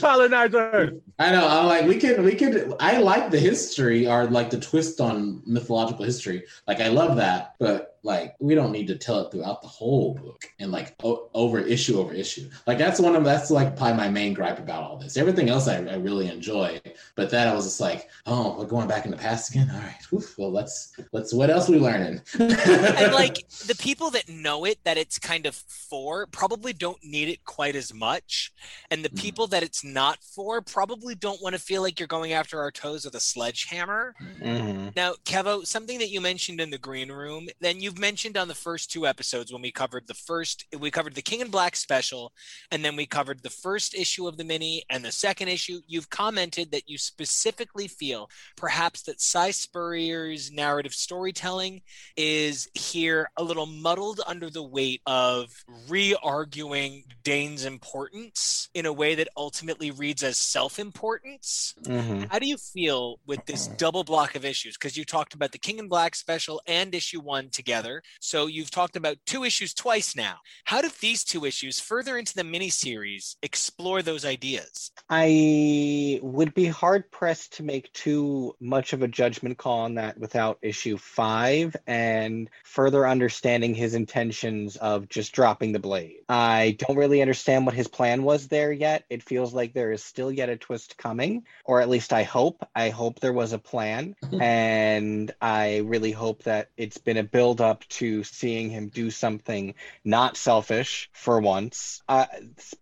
[SPEAKER 7] Colonizer.
[SPEAKER 8] I know. I'm like, we could, we could. I like the history or like the twist on mythological history. Like, I love that, but like, we don't need to tell it throughout the whole book and like o- over issue over issue. Like, that's one of that's like probably my main gripe about all this. Everything else I, I really enjoy, but that I was just like, oh, we're going back in the past again. All right, Oof, well, let's let's. What else we learning?
[SPEAKER 1] and like the people that know it that it's kind of for probably don't need it quite as much and the
[SPEAKER 8] Mhm.
[SPEAKER 1] People that it's not for probably don't want to feel like you're going after our toes with a sledgehammer
[SPEAKER 6] Mhm.
[SPEAKER 1] now kevo something that you mentioned in the green room then you've mentioned on the first two episodes when we covered the first we covered the king in black special and then we covered the first issue of the mini and the second issue you've commented that you specifically feel perhaps that si spurrier's narrative storytelling is here a little muddled under the weight of re-arguing Dane's importance in a way that ultimately reads as self-importance.
[SPEAKER 6] Mhm.
[SPEAKER 1] How do you feel with this double block of issues? Because you talked about the King in Black special and issue one together. So you've talked about two issues twice now. How do these two issues further into the miniseries explore those ideas?
[SPEAKER 6] I would be hard pressed to make too much of a judgment call on that without issue five and further understanding his intentions of just dropping the blade. I don't really understand what his plan was there yet. It feels like there is still yet a twist coming, or at least I hope. I hope there was a plan, and I really hope that it's been a build up to seeing him do something not selfish for once. Uh,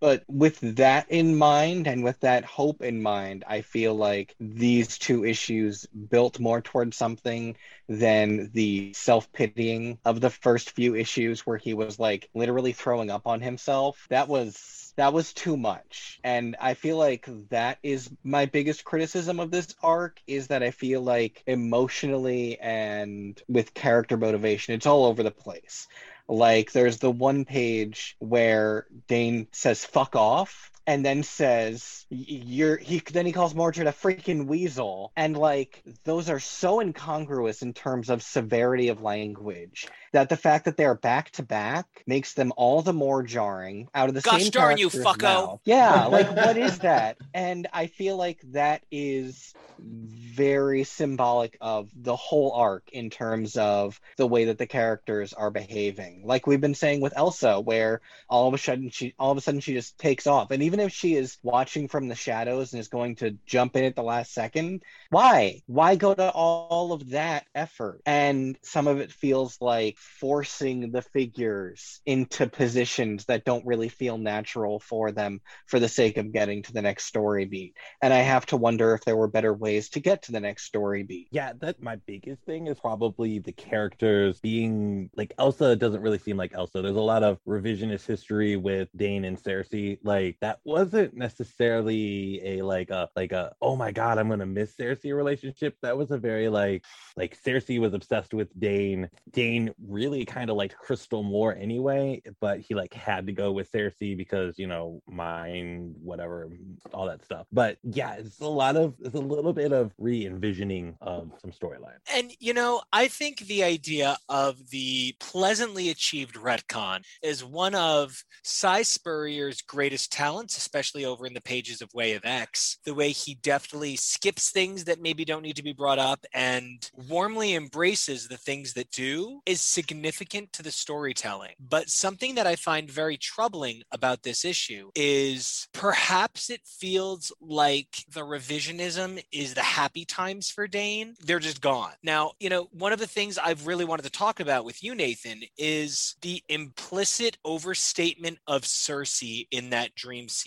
[SPEAKER 6] but with that in mind and with that hope in mind, I feel like these two issues built more towards something than the self pitying of the first few issues where he was like literally throwing up on himself. That was that was too much. And i feel like that is my biggest criticism of this arc is that i feel like emotionally and with character motivation it's all over the place. Like there's the one page where Dane says fuck off and then says you're he then he calls Mordred a freaking weasel and like those are so incongruous in terms of severity of language that the fact that they're back to back makes them all the more jarring out of the
[SPEAKER 1] Gosh
[SPEAKER 6] same
[SPEAKER 1] darn you, fucko.
[SPEAKER 6] mouth. Yeah, like what is that? And I feel like that is very symbolic of the whole arc in terms of the way that the characters are behaving. Like we've been saying with Elsa, where all of a sudden she all of a sudden she just takes off. And even if she is watching from the shadows and is going to jump in at the last second, why? Why go to all of that effort? And some of it feels like forcing the figures into positions that don't really feel natural for them for the sake of getting to the next story beat. And I have to wonder if there were better ways to get to the next story beat.
[SPEAKER 7] Yeah, that my biggest thing is probably the characters being like Elsa doesn't really seem like Elsa. There's a lot of revisionist history with Dane and Sersi. Like that wasn't necessarily a like a like a oh my god, I'm gonna miss Sersi relationship. That was a very like like Sersi was obsessed with Dane. Dane really kind of liked Crystal more anyway, but he like had to go with Sersi because you know mine, whatever, mm, all that stuff. But yeah, it's a lot of it's a little bit of re-envisioning of some storyline.
[SPEAKER 1] And you know, I think the idea of the pleasantly achieved retcon is one of Si Spurrier's greatest talents, especially over in the pages of Way of X. The way he deftly skips things that maybe don't need to be brought up and warmly embraces the things that do is significant to the storytelling. But something that I find very troubling about this issue is perhaps it feels like the revisionism is the happy times for Dane. They're just gone. Now, you know, one of the things I've really wanted to talk about with you, Nathan, is the implicit overstatement of Sersi in that dream sequence.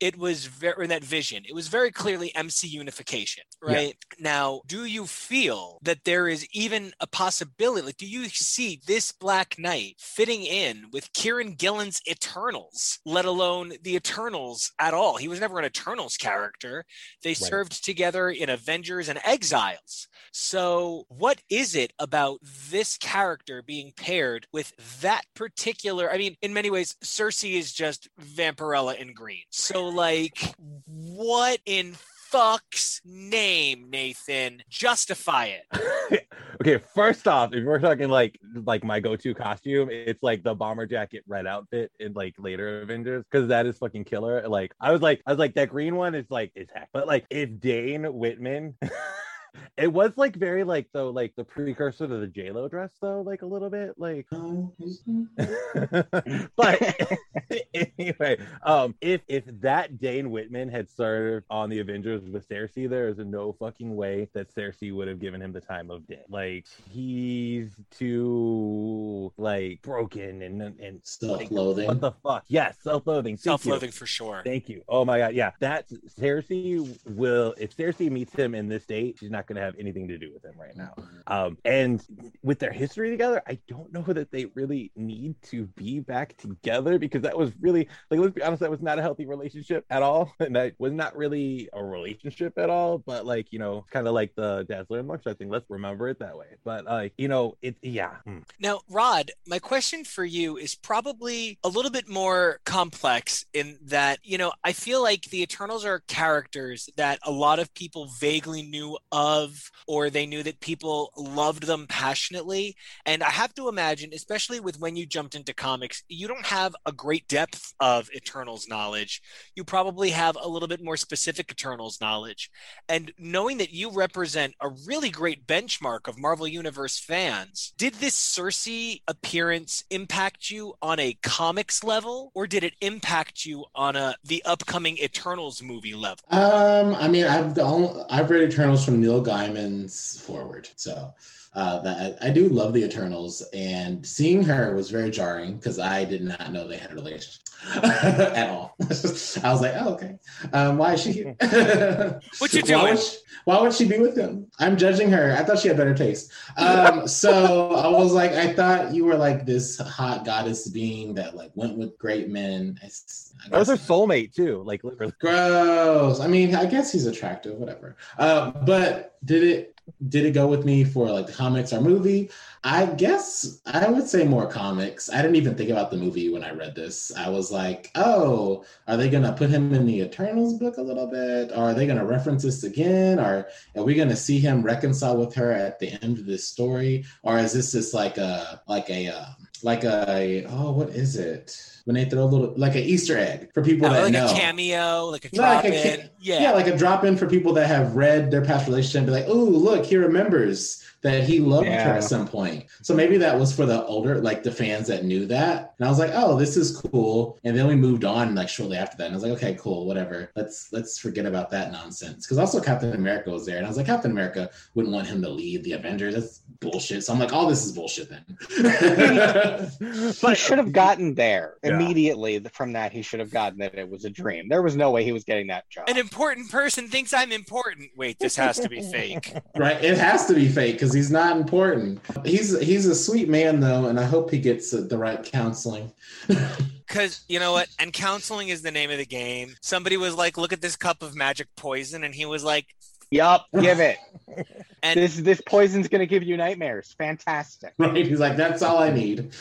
[SPEAKER 1] It was very, in that vision, it was very clearly MC unification,
[SPEAKER 7] Yeah.
[SPEAKER 1] right? Now, do you feel that there is even a possibility? Like, do you see this Black Knight fitting in with Kieron Gillen's Eternals, let alone the Eternals at all? He was never an Eternals character. They served together in Avengers and Exiles. So, what is it about this character being paired with that particular? I mean, in many ways, Sersi is just Vampirella in green. So, like, what in fuck's name, Nathan? Justify it.
[SPEAKER 7] okay, first off, if we're talking like like my go-to costume, it's like the bomber jacket red outfit in like later Avengers because that is fucking killer. Like I was like I was like that green one is like is heck, but like if Dane Whitman. it was like very like though like the precursor to the J Lo dress though like a little bit like but anyway um if if that Dane Whitman had served on the Avengers with Sersi there is no fucking way that Sersi would have given him the time of day like he's too like broken and and like,
[SPEAKER 8] Self-loathing.
[SPEAKER 7] what the fuck yes self-loathing Thank.
[SPEAKER 1] Self-loathing for sure.
[SPEAKER 7] Thank you. Oh my god, yeah. That Sersi will if Sersi meets him in this date, she's not gonna have anything to do with him right now. Um, and with their history together, I don't know that they really need to be back together because that was really like let's be honest, that was not a healthy relationship at all. And that was not really a relationship at all, but like, you know, kind of like the Dazzler and Luxor thing. Let's remember it that way. But like, you know, it yeah. Hmm.
[SPEAKER 1] Now, Rod, my question for you is probably a little bit more complex in that, you know, I feel like the Eternals are characters that a lot of people vaguely knew of, or they knew that people loved them passionately. And I have to imagine, especially with when you jumped into comics, you don't have a great depth of Eternals knowledge. You probably have a little bit more specific Eternals knowledge. And knowing that you represent a really great benchmark of Marvel Universe fans, did this Sersi appearance impact you on a comics level, or did it impact you on a the upcoming Eternals movie level?
[SPEAKER 8] Um, I mean, I've the only, I've read Eternals from Neil Gaiman's forward, so uh, that I do love the Eternals, and seeing her was very jarring because I did not know they had a relationship at all. I was like, oh, okay. Um, why is she here?
[SPEAKER 1] What you
[SPEAKER 8] Why
[SPEAKER 1] doing?
[SPEAKER 8] would, she, why would she be with him? I'm judging her. I thought she had better taste. Um, so I was like, I thought you were like this hot goddess being that like went with great men. I s- I
[SPEAKER 7] That was her soulmate too. Like literally.
[SPEAKER 8] Gross. I mean, I guess he's attractive, whatever. Uh, but did it did it go with me for like the comics or movie? I guess I would say more comics. I didn't even think about the movie when I read this. I was like, oh, are they gonna put him in the Eternals book a little bit? Or are they gonna reference this again? Or are we gonna see him reconcile with her at the end of this story? Or is this just like a like a uh, like a oh what is it? When they throw a little like an Easter egg for people
[SPEAKER 1] Uh,
[SPEAKER 8] that
[SPEAKER 1] like
[SPEAKER 8] know.
[SPEAKER 1] a cameo, like a
[SPEAKER 8] Yeah, like
[SPEAKER 1] drop
[SPEAKER 8] a ca-.
[SPEAKER 1] Yeah.
[SPEAKER 8] Yeah, like a drop in for people that have read their past relationship and be like, oh, look, he remembers that he loved her at some point. So maybe that was for the older, like the fans that knew that. And I was like, oh, this is cool. And then we moved on like shortly after that. And I was like, okay, cool, whatever. Let's let's forget about that nonsense. Because also Captain America was there. And I was like, Captain America wouldn't want him to lead the Avengers. That's bullshit. So I'm like, all this is bullshit then.
[SPEAKER 6] he should have gotten there
[SPEAKER 7] Yeah.
[SPEAKER 6] immediately from that. He should have gotten that it was a dream. There was no way he was getting that job.
[SPEAKER 1] An important person thinks I'm important. Wait, this has to be fake.
[SPEAKER 8] Right, it has to be fake because he's not important. He's he's a sweet man though, and I hope he gets the right counseling.
[SPEAKER 1] Because you know what? And counseling is the name of the game. Somebody was like, "Look at this cup of magic poison," and he was like,
[SPEAKER 6] Yup, give it.
[SPEAKER 1] "And
[SPEAKER 6] this this poison's gonna give you nightmares. Fantastic.
[SPEAKER 8] Right, he's like, that's all I need.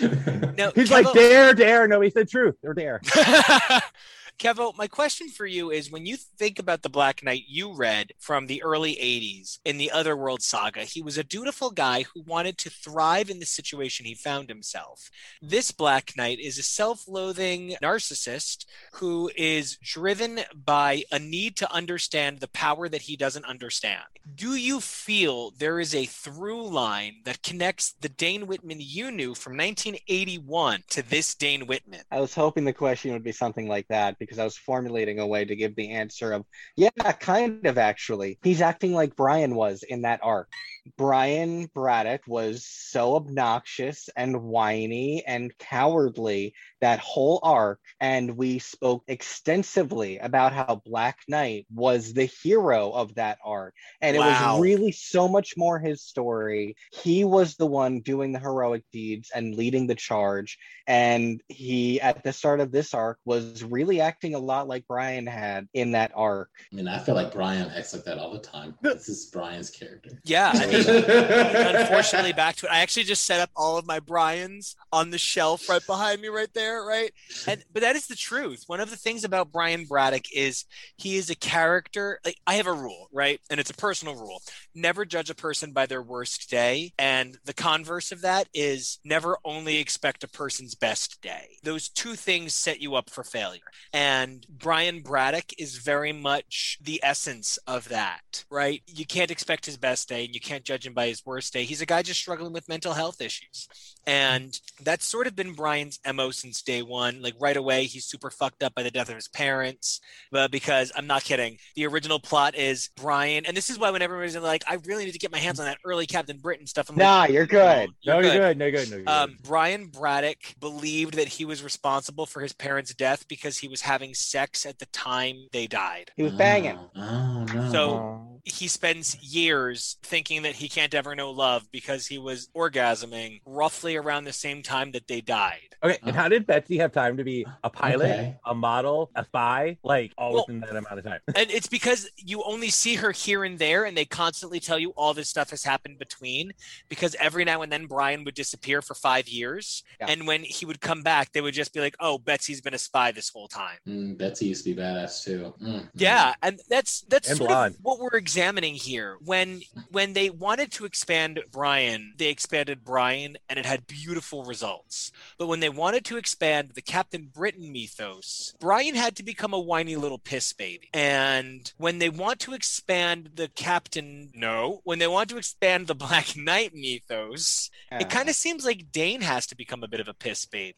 [SPEAKER 1] no."
[SPEAKER 7] He's
[SPEAKER 1] Kevo-
[SPEAKER 7] like, dare, dare. No, he said truth. Or dare.
[SPEAKER 1] Kevo, my question for you is when you think about the Black Knight you read from the early 80s in the Otherworld saga, he was a dutiful guy who wanted to thrive in the situation he found himself. This Black Knight is a self loathing narcissist who is driven by a need to understand the power that he doesn't understand. Do you feel there is a through line that connects the Dane Whitman you knew from 1981 to this Dane Whitman?
[SPEAKER 6] I was hoping the question would be something like that because I was formulating a way to give the answer of, yeah, kind of actually. He's acting like Brian was in that arc. Brian Braddock was so obnoxious and whiny and cowardly that whole arc, and we spoke extensively about how Black Knight was the hero of that arc. And it was really so much more his story. He was the one doing the heroic deeds and leading the charge. And he, at the start of this arc, was really acting a lot like Brian had in that arc.
[SPEAKER 8] I mean, I feel like Brian acts like that all the time. This is Brian's character.
[SPEAKER 1] Yeah, I unfortunately back to it. I actually just set up all of my Brian's on the shelf right behind me, right there, right. And but that is the truth. One of the things about Brian Braddock is he is a character. Like I have a rule, right, and it's a personal rule: never judge a person by their worst day. And the converse of that is never only expect a person's best day. Those two things set you up for failure. And Brian Braddock is very much the essence of that, right? You can't expect his best day and you can't judge him by his worst day. He's a guy just struggling with mental health issues. And that's sort of been Brian's MO since day one. Like right away, he's super fucked up by the death of his parents. But because I'm not kidding, the original plot is Brian, and this is why when everybody's like, I really need to get my hands on that early Captain Britain stuff. I'm
[SPEAKER 6] Nah, you're good.
[SPEAKER 7] No, you're good. No, you're good. No, you're good.
[SPEAKER 1] um, Brian Braddock believed that he was responsible for his parents' death because he was having sex at the time they died.
[SPEAKER 6] He was banging.
[SPEAKER 8] Oh, no.
[SPEAKER 1] So he spends years thinking that he can't ever know love because he was orgasming roughly around the same time that they died.
[SPEAKER 7] okay, and how did Betsy have time to be a pilot,
[SPEAKER 8] Okay.
[SPEAKER 7] a model, a spy, like all
[SPEAKER 1] Well-
[SPEAKER 7] within that amount of time?
[SPEAKER 1] And it's because you only see her here and there, and they constantly tell you all this stuff has happened between. Because every now and then Brian would disappear for five years,
[SPEAKER 6] Yeah.
[SPEAKER 1] and when he would come back, they would just be like, "Oh, Betsy's been a spy this whole time."
[SPEAKER 8] Mm, Betsy used to be badass too. Mm,
[SPEAKER 1] Yeah, and that's that's
[SPEAKER 7] And
[SPEAKER 1] sort
[SPEAKER 7] blonde.
[SPEAKER 1] of what we're examining here. When when they wanted to expand Brian, they expanded Brian, and it had beautiful results. But when they wanted to expand the Captain Britain mythos, Brian had to become a whiny little piss baby. And when they want to expand the Captain, no, when they want to expand the Black Knight mythos, it ah. kind of seems like Dane has to become a bit of a piss babe.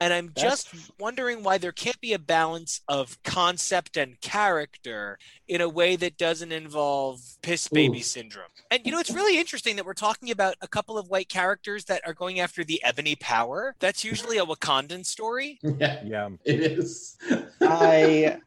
[SPEAKER 1] And I'm just wondering why there can't be a balance of concept and character in a way that doesn't involve piss baby
[SPEAKER 8] Ooh.
[SPEAKER 1] syndrome. And you know, it's really interesting that we're talking about a couple of white characters that are going after the ebony power. That's usually a Wakandan story.
[SPEAKER 8] Yeah,
[SPEAKER 7] Yeah.
[SPEAKER 8] it is.
[SPEAKER 6] I-.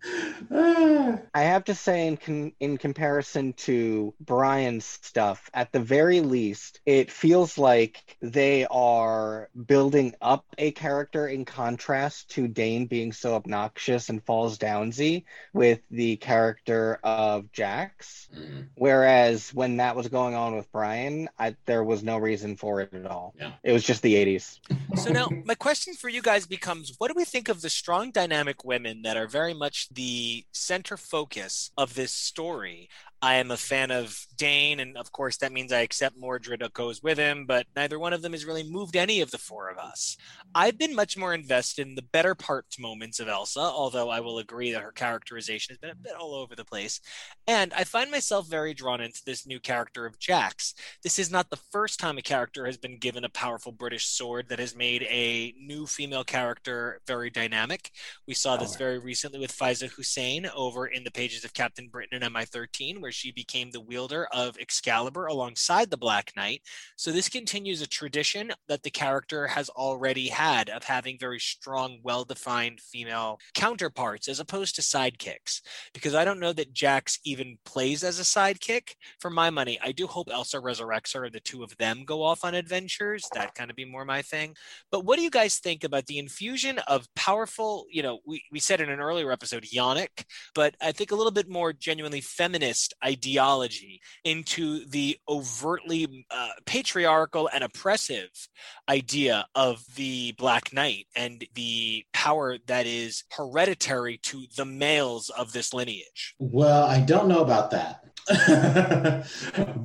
[SPEAKER 6] I have to say, in con- in comparison to Brian's stuff, at the very least, it feels like they are building up a character in contrast to Dane being so obnoxious and falls downsy with the character of Jax.
[SPEAKER 8] Mm,
[SPEAKER 6] Whereas when that was going on with Brian, I, there was no reason for it at all.
[SPEAKER 8] Yeah.
[SPEAKER 6] It was just the 80s.
[SPEAKER 1] So now my question for you guys becomes what do we think of the strong dynamic women that are very much the center focus of this story? I am a fan of Dane, and of course that means I accept Mordred goes with him, but neither one of them has really moved any of the four of us. I've been much more invested in the better parts moments of Elsa, although I will agree that her characterization has been a bit all over the place. And I find myself very drawn into this new character of Jax. This is not the first time a character has been given a powerful British sword that has made a new female character very dynamic. We saw this
[SPEAKER 8] Oh.
[SPEAKER 1] very recently with Faiza Hussein over in the pages of Captain Britain and MI13, where she became the wielder of Excalibur alongside the Black Knight. So this continues a tradition that the character has already had of having very strong, well defined female counterparts as opposed to sidekicks. Because I don't know that Jax even plays as a sidekick. For my money, I do hope Elsa resurrects her the two of them go off on adventures. That kind of be more my thing. But what do you guys think about the infusion of powerful, you know, we, we said in an earlier episode, Yannick, but I think a little bit more genuinely feminist ideology into the overtly uh, patriarchal and oppressive idea of the Black Knight and the power that is hereditary to the males of this lineage.
[SPEAKER 8] Well, I don't know about that.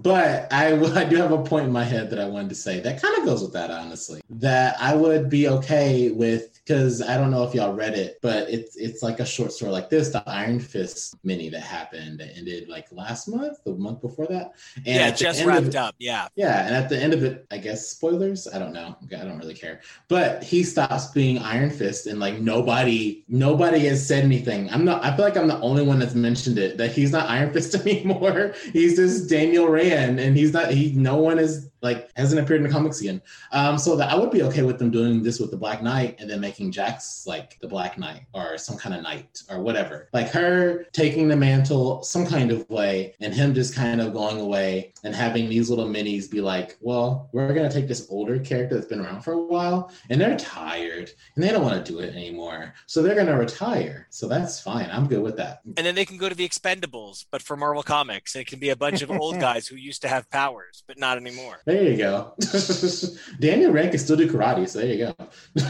[SPEAKER 8] but I, I do have a point in my head that I wanted to say that kind of goes with that, honestly. That I would be okay with because I don't know if y'all read it, but it's it's like a short story like this, the Iron Fist mini that happened that ended like last month, the month before that. And
[SPEAKER 1] yeah, just wrapped
[SPEAKER 8] it-
[SPEAKER 1] up. Yeah.
[SPEAKER 8] Yeah, and at the end of it, I guess spoilers. I don't know. I don't really care. But he stops being Iron Fist, and like nobody, nobody has said anything. I'm not. I feel like I'm the only one that's mentioned it that he's not Iron Fist anymore. He's just Daniel Rand, and he's not. He. No one has like hasn't appeared in the comics again. Um, so that I would be okay with them doing this with the Black Knight and then making Jax like the Black Knight or some kind of knight or whatever. Like her taking the mantle some kind of way and him just kind of going away and having these little minis be like, well, we're gonna take this older character that's been around for a while and they're tired and they don't want to do it anymore. So they're gonna retire. So that's fine. I'm good with that.
[SPEAKER 1] And then they can go to the Expendables, but for Marvel Comics, it can be a bunch of old guys who used to have powers, but not anymore.
[SPEAKER 8] There you go. Daniel Rand can still do karate, so there you go.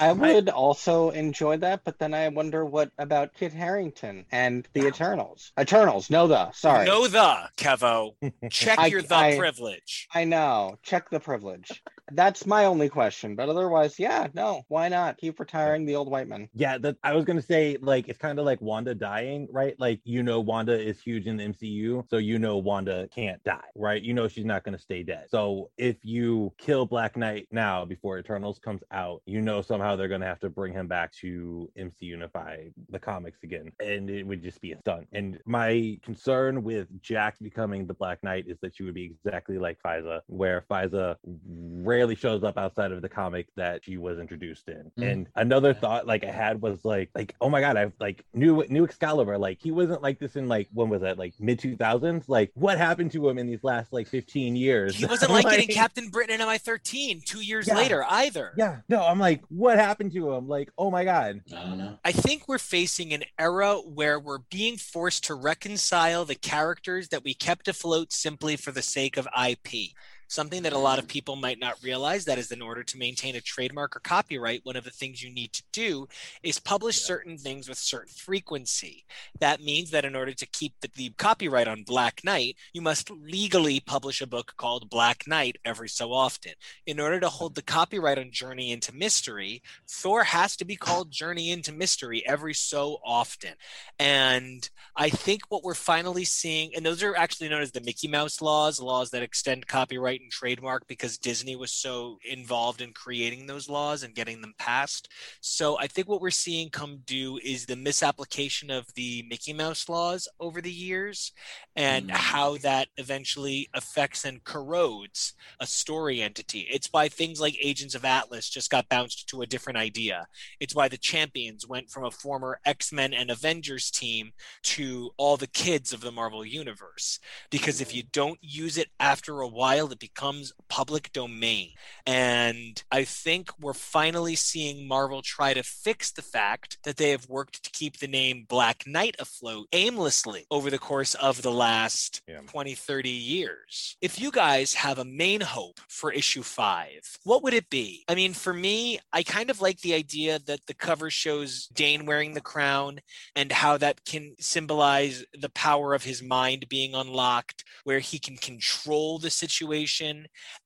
[SPEAKER 6] I would also enjoy that, but then I wonder what about Kit Harington and the ah. Eternals? Eternals, no the. Sorry.
[SPEAKER 1] Know the, Kevo. Check
[SPEAKER 6] I-
[SPEAKER 1] your the
[SPEAKER 6] I-
[SPEAKER 1] privilege.
[SPEAKER 6] I know. Check the privilege. That's my only question. But otherwise, yeah, no. Why not? Keep retiring the old white men.
[SPEAKER 7] Yeah, that I was gonna say, like, it's kind of like Wanda dying, right? Like, you know, Wanda is huge in the MCU, so you know Wanda can't die, right? You know she's not gonna stay dead. So if you kill Black Knight now before Eternals comes out, you know somehow they're gonna have to bring him back to MC Unify the comics again, and it would just be a stunt. And my concern with Jax becoming the Black Knight is that she would be exactly like Faiza, where Faiza rarely shows up outside of the comic that she was introduced in.
[SPEAKER 8] Mm.
[SPEAKER 7] And another thought like I had was like like oh my god, I've like new new Excalibur like he wasn't like this in like when was that like mid 2000s? Like what happened to him in these last like 15 years?
[SPEAKER 1] He wasn't like getting Captain Britain in MI13 two years
[SPEAKER 7] Yeah.
[SPEAKER 1] later either.
[SPEAKER 7] Yeah, no, I'm like what happened to him? Like oh my god.
[SPEAKER 8] I don't know.
[SPEAKER 1] I think we're facing an era where we're being forced to reconcile the characters that we kept afloat simply for the sake of IP. Something that a lot of people might not realize that is in order to maintain a trademark or copyright, one of the things you need to do is publish certain things with certain frequency. That means that in order to keep the, the copyright on Black Knight, you must legally publish a book called Black Knight every so often. In order to hold the copyright on Journey into Mystery, Thor has to be called Journey into Mystery every so often. And I think what we're finally seeing, and those are actually known as the Mickey Mouse laws, laws that extend copyright and trademark because Disney was so involved in creating those laws and getting them passed. So I think what we're seeing come due is the misapplication of the Mickey Mouse laws over the years and
[SPEAKER 8] Mm.
[SPEAKER 1] how that eventually affects and corrodes a story entity. It's why things like Agents of Atlas just got bounced to a different idea. It's why the Champions went from a former X Men and Avengers team to all the kids of the Marvel Universe. Because if you don't use it after a while, it becomes public domain. And I think we're finally seeing Marvel try to fix the fact that they have worked to keep the name Black Knight afloat aimlessly over the course of the last
[SPEAKER 7] Yeah.
[SPEAKER 1] 20, 30 years. If you guys have a main hope for issue five, what would it be? I mean, for me, I kind of like the idea that the cover shows Dane wearing the crown and how that can symbolize the power of his mind being unlocked, where he can control the situation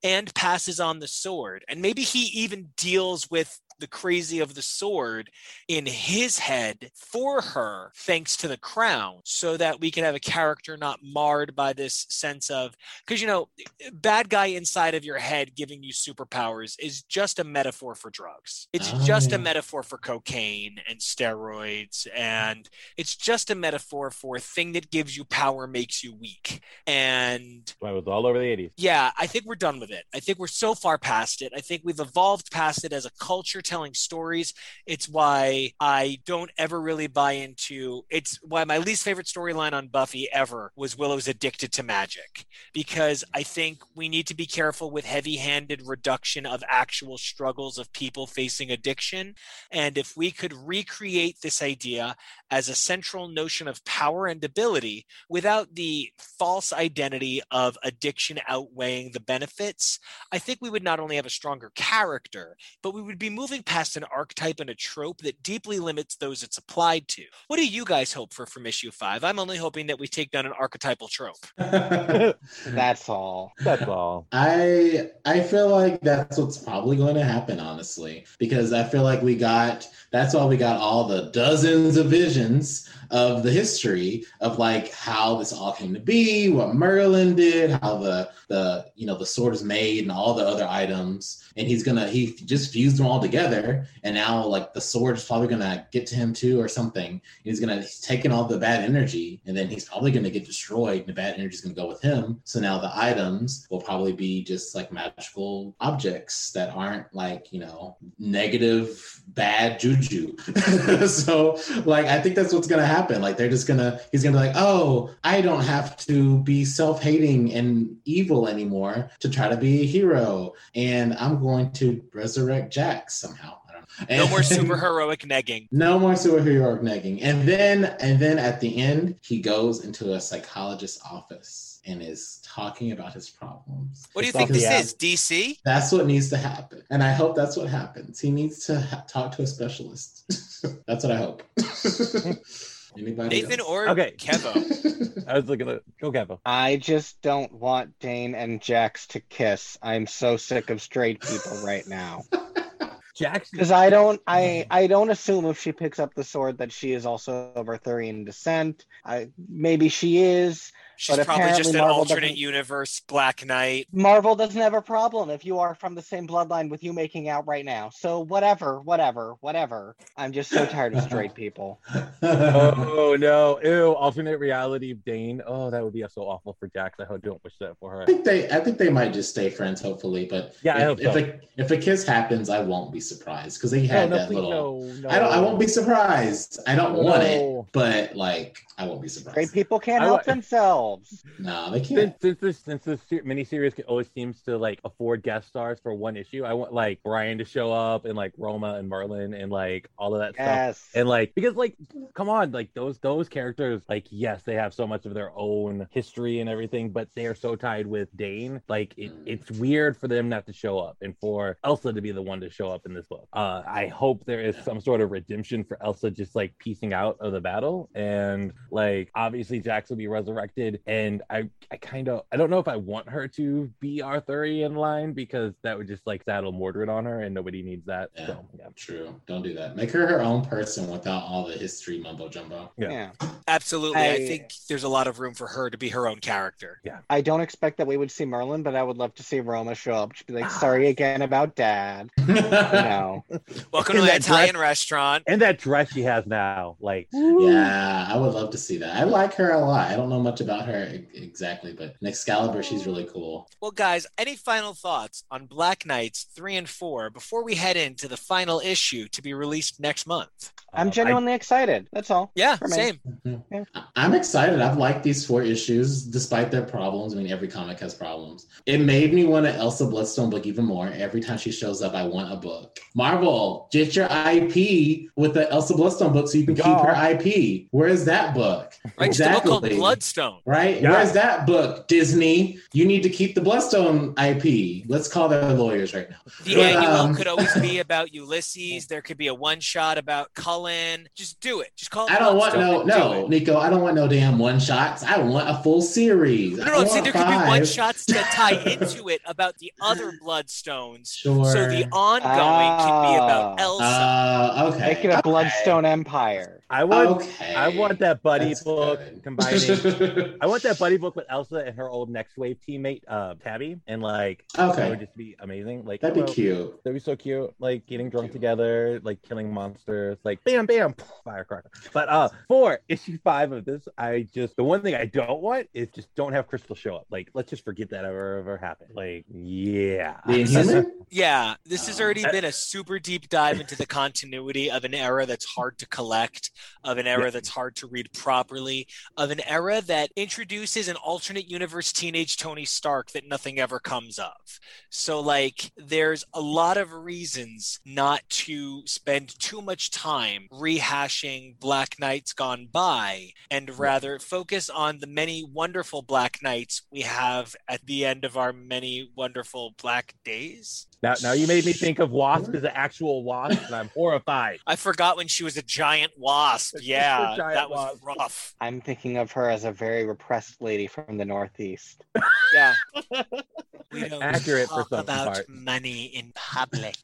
[SPEAKER 1] and passes on the sword. And maybe he even deals with the crazy of the sword in his head for her thanks to the crown so that we can have a character not marred by this sense of because you know bad guy inside of your head giving you superpowers is just a metaphor for drugs it's
[SPEAKER 8] Oh,
[SPEAKER 1] just a
[SPEAKER 8] ah.
[SPEAKER 1] metaphor for cocaine and steroids and it's just a metaphor for a thing that gives you power makes you weak and
[SPEAKER 7] I was all over the 80s.
[SPEAKER 1] yeah, I think we're done with it. I think we're so far past it. I think we've evolved past it as a culture telling stories. It's why I don't ever really buy into it's why my least favorite storyline on Buffy ever was Willow's addicted to magic because I think we need to be careful with heavy-handed reduction of actual struggles of people facing addiction and if we could recreate this idea as a central notion of power and ability without the false identity of addiction outweighing the benefits, I think we would not only have a stronger character, but we would be moving past an archetype and a trope that deeply limits those it's applied to. What do you guys hope for from issue five? I'm only hoping that we take down an archetypal trope.
[SPEAKER 6] That's all.
[SPEAKER 7] That's all.
[SPEAKER 8] I I feel like that's what's probably going to happen, honestly, because I feel like we got that's why we got all the dozens of visions of the history of like how this all came to be, what Merlin did, how the the you know the sword is made, and all the other items, and he's gonna he just fused them all together and now like the sword is probably gonna get to him too, or something. He's gonna he's taking all the bad energy, and then he's probably gonna get destroyed. And the bad energy is gonna go with him. So now the items will probably be just like magical objects that aren't like you know negative bad juju. so like I think that's what's gonna happen. Like they're just gonna he's gonna be like, oh, I don't have to be self-hating and evil anymore to try to be a hero, and I'm going to resurrect Jack somehow. I don't know.
[SPEAKER 1] No more super heroic negging.
[SPEAKER 8] no more superhero negging. And then and then at the end, he goes into a psychologist's office and is talking about his problems.
[SPEAKER 1] What do you think
[SPEAKER 7] off
[SPEAKER 1] this
[SPEAKER 7] the app.
[SPEAKER 1] is? DC?
[SPEAKER 8] That's what needs to happen. And I hope that's what happens. He needs to ha- talk to a specialist. that's what I hope. Anybody
[SPEAKER 1] Nathan
[SPEAKER 8] else?
[SPEAKER 1] or
[SPEAKER 7] Okay.
[SPEAKER 1] Kevo?
[SPEAKER 7] I was looking at go Kevo.
[SPEAKER 6] I just don't want Dane and Jax to kiss. I'm so sick of straight people right now.
[SPEAKER 7] Jackson.
[SPEAKER 6] Because I don't, I, I don't assume if she picks up the sword that she is also of Arthurian descent. I maybe she is.
[SPEAKER 1] She's
[SPEAKER 6] But
[SPEAKER 1] probably just an
[SPEAKER 6] Marvel
[SPEAKER 1] alternate universe Black Knight.
[SPEAKER 6] Marvel doesn't have a problem if you are from the same bloodline with you making out right now. So whatever, whatever, whatever. I'm just so tired of straight people.
[SPEAKER 7] Oh no! Ew! Alternate reality of Dane. Oh, that would be so awful for Jax. I hope don't wish that for her.
[SPEAKER 8] I think they I think they might just stay friends, hopefully. But
[SPEAKER 7] Yeah, I
[SPEAKER 8] if,
[SPEAKER 7] hope
[SPEAKER 8] if
[SPEAKER 7] so.
[SPEAKER 8] a if a kiss happens, I won't be surprised because they had
[SPEAKER 7] no,
[SPEAKER 8] that
[SPEAKER 7] please,
[SPEAKER 8] little
[SPEAKER 7] no, no.
[SPEAKER 8] I don't I won't be surprised. I don't want it, but like I won't be surprised.
[SPEAKER 6] Straight people can't
[SPEAKER 7] I
[SPEAKER 6] help
[SPEAKER 7] wa-
[SPEAKER 6] themselves.
[SPEAKER 8] No, they
[SPEAKER 7] Since,
[SPEAKER 8] can't.
[SPEAKER 7] since this since this miniseries always seems to like afford guest stars for one issue, I want like Brian to show up and like Roma and Merlin and like all of that stuff.
[SPEAKER 6] Yes.
[SPEAKER 7] And like because like come on, like those those characters, like yes, they have so much of their own history and everything, but they are so tied with Dane. Like it, it's weird for them not to show up and for Elsa to be the one to show up in this book. Uh I hope there is some sort of redemption for Elsa just like piecing out of the battle. And like obviously Jax will be resurrected. And I I kind of I don't know if I want her to be Arthurian line because that would just like saddle Mordred on her and nobody needs that.
[SPEAKER 8] Yeah.
[SPEAKER 7] So yeah.
[SPEAKER 8] True. Don't do that. Make her her own person without all the history mumbo jumbo.
[SPEAKER 7] Yeah.
[SPEAKER 6] yeah.
[SPEAKER 1] Absolutely. I,
[SPEAKER 6] I-
[SPEAKER 1] think there's a lot of room for her to be her own character.
[SPEAKER 6] Yeah i don't expect that we would see Merlin, but I would love to see Roma show up. She'd be like,
[SPEAKER 7] Ah.
[SPEAKER 6] "Sorry again about Dad." You know,
[SPEAKER 1] Welcome
[SPEAKER 7] In
[SPEAKER 1] to the
[SPEAKER 7] that
[SPEAKER 1] Italian restaurant.
[SPEAKER 7] And that dress she has now, like
[SPEAKER 8] yeah, I would love to see that. I like her a lot. I don't know much about her e- exactly, but in Excalibur, she's really cool.
[SPEAKER 1] Well, guys, any final thoughts on Black Knights 3 and 4 before we head into the final issue to be released next month?
[SPEAKER 6] I'm
[SPEAKER 7] uh,
[SPEAKER 6] genuinely excited. That's all.
[SPEAKER 1] Yeah,
[SPEAKER 6] For me.
[SPEAKER 1] same.
[SPEAKER 8] I- I'm excited. I've liked these four issues despite their problems. I mean, every comic has problems. It made me want an Elsa Bloodstone book even more. Every time she shows up, I want a book. Marvel, get your IP with the Elsa Bloodstone book so you can keep her IP. Where's that book?
[SPEAKER 1] Right? Just a book called Bloodstone.
[SPEAKER 8] Right?
[SPEAKER 7] Yeah.
[SPEAKER 8] Where's that book, Disney? You need to keep the Bloodstone IP. Let's call their lawyers right now.
[SPEAKER 1] The
[SPEAKER 8] But,
[SPEAKER 1] annual
[SPEAKER 8] um,
[SPEAKER 1] could always be about Ulysses. There could be a one shot about Cullen. Just do it. Just call it
[SPEAKER 8] I don't want no, no. Nico. I don't want no damn one shots. I want a full series.
[SPEAKER 1] No, no, I'm
[SPEAKER 8] want
[SPEAKER 1] saying there could be one shots that tie into it about the other Bloodstones.
[SPEAKER 8] Sure.
[SPEAKER 1] So the ongoing can be about
[SPEAKER 6] Ah.
[SPEAKER 1] Elsa.
[SPEAKER 8] Uh, okay.
[SPEAKER 6] Make it a
[SPEAKER 8] okay.
[SPEAKER 6] Bloodstone Empire.
[SPEAKER 7] I want
[SPEAKER 8] Okay.
[SPEAKER 7] I want that buddy
[SPEAKER 8] That's
[SPEAKER 7] book
[SPEAKER 8] good.
[SPEAKER 7] combining I want that buddy book with Elsa and her old Nextwave teammate, uh, Tabby, and like that
[SPEAKER 8] okay.
[SPEAKER 7] would just be amazing. Like
[SPEAKER 8] That'd be
[SPEAKER 7] well,
[SPEAKER 8] cute.
[SPEAKER 7] That'd be so cute. Like getting drunk
[SPEAKER 8] Cute.
[SPEAKER 7] together, like killing monsters, like bam, bam, firecracker. But uh, for issue five of this, I just the one thing I don't want is just don't have Crystal show up. Like let's just forget that ever ever happened. Like yeah,
[SPEAKER 8] The
[SPEAKER 1] Yeah, this has already
[SPEAKER 7] Uh,
[SPEAKER 1] been a super deep dive into the continuity of an era that's hard to collect, of an era
[SPEAKER 7] Yeah.
[SPEAKER 1] that's hard to read properly, of an era that introduces an alternate universe teenage Tony Stark that nothing ever comes of. So, like, there's a lot of reasons not to spend too much time rehashing Black Knights gone by and rather focus on the many wonderful Black Knights we have at the end of our many wonderful Black days.
[SPEAKER 7] Now now you made me think of Wasp as an actual wasp, and I'm horrified.
[SPEAKER 1] I forgot when she was a giant wasp. Yeah,
[SPEAKER 7] giant
[SPEAKER 1] that was
[SPEAKER 7] wasp.
[SPEAKER 1] rough.
[SPEAKER 6] I'm thinking of her as a very repressed lady from the Northeast.
[SPEAKER 1] Yeah. We don't
[SPEAKER 7] Accurate for
[SPEAKER 1] talk
[SPEAKER 7] some
[SPEAKER 1] about
[SPEAKER 7] part.
[SPEAKER 1] money in public.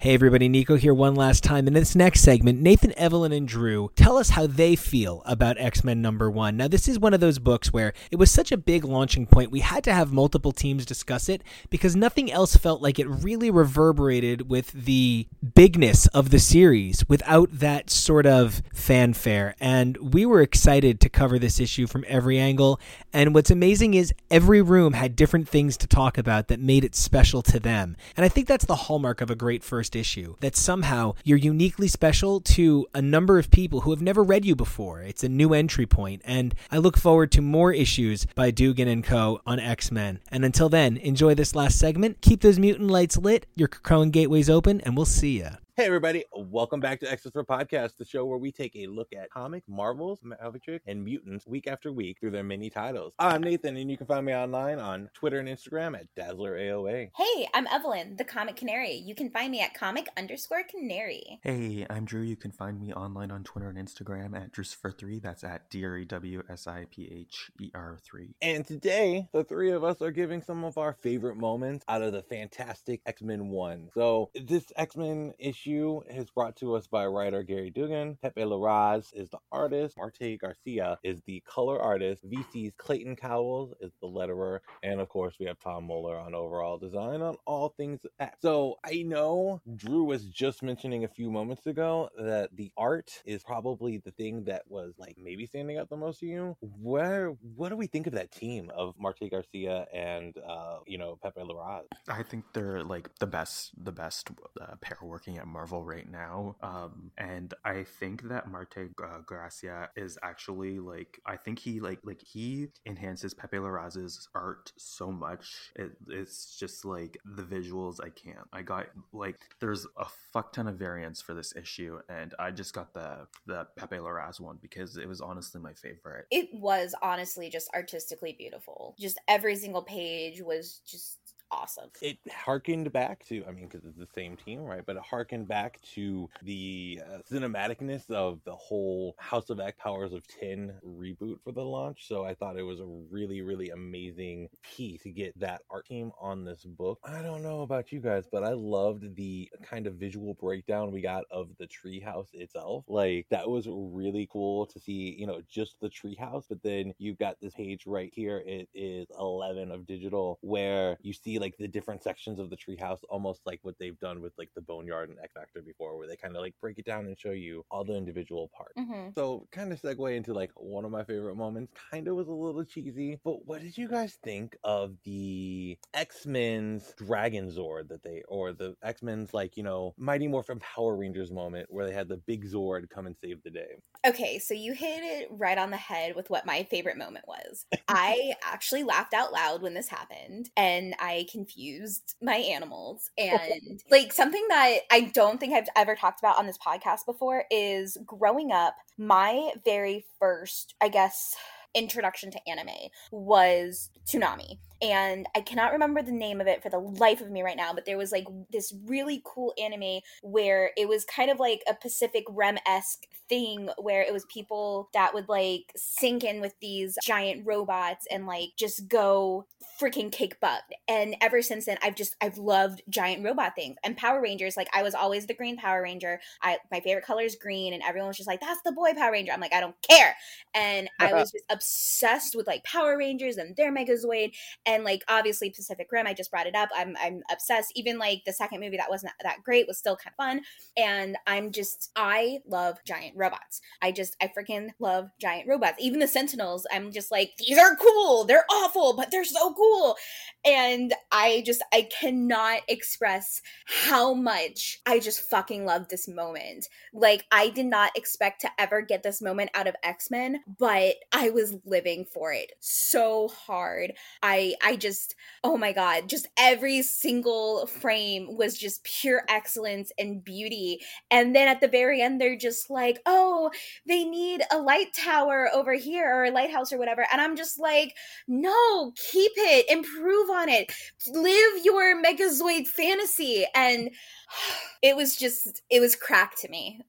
[SPEAKER 5] Hey everybody, Nico here one last time. In this next segment, Nathan, Evelyn, and Drew tell us how they feel about X Men number one. Now, this is one of those books where it was such a big launching point, we had to have multiple teams discuss it because nothing else felt like it really reverberated with the bigness of the series without that sort of fanfare. And we were excited to cover this issue from every angle. And what's amazing is every room had different things to talk about that made it special to them. And I think that's the hallmark of a great first issue that somehow you're uniquely special to a number of people who have never read you before. It's a new entry point, and I look forward to more issues by Duggan and Co. on X Men. And until then, enjoy this last segment, keep those mutant lights lit, your Krakoan gateways open, and we'll see ya.
[SPEAKER 7] Hey, everybody. Welcome back to Extras for Podcast, the show where we take a look at comic, Marvels, Magik, and mutants week after week through their many titles. I'm Nathan, and you can find me online on Twitter and Instagram at DazzlerAOA.
[SPEAKER 9] Hey, I'm Evelyn, the Comic Canary. You can find me at comic underscore canary.
[SPEAKER 10] Hey, I'm Drew. You can find me online on Twitter and Instagram at Drewsipher3. That's at D R E W S I P H E R 3.
[SPEAKER 7] And today, the three of us are giving some of our favorite moments out of the fantastic X Men 1. So, this X Men issue is brought to us by writer Gerry Duggan. Pepe Larraz is the artist. Marte Gracia is the color artist. VC's Clayton Cowles is the letterer. And of course, we have Tom Muller on overall design on all things. So I know Drew was just mentioning a few moments ago that the art is probably the thing that was like maybe standing out the most to you. Where what do we think of that team of Marte Gracia and uh, you know Pepe Larraz?
[SPEAKER 10] I think they're like the best, the best uh, pair working at Marvel right now. Um, and I think that Marte uh, Gracia is actually like, I think he like, like he enhances Pepe Larraz's art so much. It, it's just like the visuals. I can't. I got like, there's a fuck ton of variants for this issue, and I just got the the Pepe Larraz one because it was honestly my favorite.
[SPEAKER 9] It was honestly just artistically beautiful. Just every single page was just awesome.
[SPEAKER 7] It harkened back to, I mean, because it's the same team, right? But it harkened back to the uh, cinematicness of the whole House of X Powers of 10 reboot for the launch. So I thought it was a really, really amazing piece to get that art team on this book. I don't know about you guys, but I loved the kind of visual breakdown we got of the treehouse itself. Like, that was really cool to see, you know, just the treehouse. But then you've got this page right here. It is 11 of digital where you see like the different sections of the treehouse, almost like what they've done with like the Boneyard and X Factor before, where they kind of like break it down and show you all the individual parts.
[SPEAKER 9] Mhm.
[SPEAKER 7] So, kind of segue into like one of my favorite moments. Kind of was a little cheesy, but what did you guys think of the X Men's Dragon Zord that they, or the X Men's like you know Mighty Morphin Power Rangers moment where they had the big Zord come and save the day?
[SPEAKER 9] Okay, so you hit it right on the head with what my favorite moment was. I actually laughed out loud when this happened and I confused my animals. And like something that I don't think I've ever talked about on this podcast before is growing up, my very first, I guess, introduction to anime was Toonami. And I cannot remember the name of it for the life of me right now, but there was like this really cool anime where it was kind of like a Pacific Rim esque thing where it was people that would like sink in with these giant robots and like just go freaking kick butt. And ever since then, I've just I've loved giant robot things and Power Rangers. Like I was always the green Power Ranger. I my favorite color is green, and everyone was just like, "That's the boy Power Ranger." I'm like, I don't care. And I uh-huh. was just obsessed with like Power Rangers and their Megazord, and like obviously Pacific Rim. I just brought it up. I'm I'm obsessed. Even like the second movie that wasn't that great was still kind of fun. And I'm just I love giant robots. I just I freaking love giant robots. Even the Sentinels. I'm just like these are cool. They're awful, but they're so cool. And I just I cannot express how much I just fucking love this moment. Like I did not expect to ever get this moment out of X-Men, but I was living for it so hard. I I just oh my god, just every single frame was just pure excellence and beauty. And then at the very end they're just like, "Oh, they need a light tower over here or a lighthouse or whatever." And I'm just like, "No, keep it, improve on it. Live your Megazord fantasy." And it was just it was crack to me.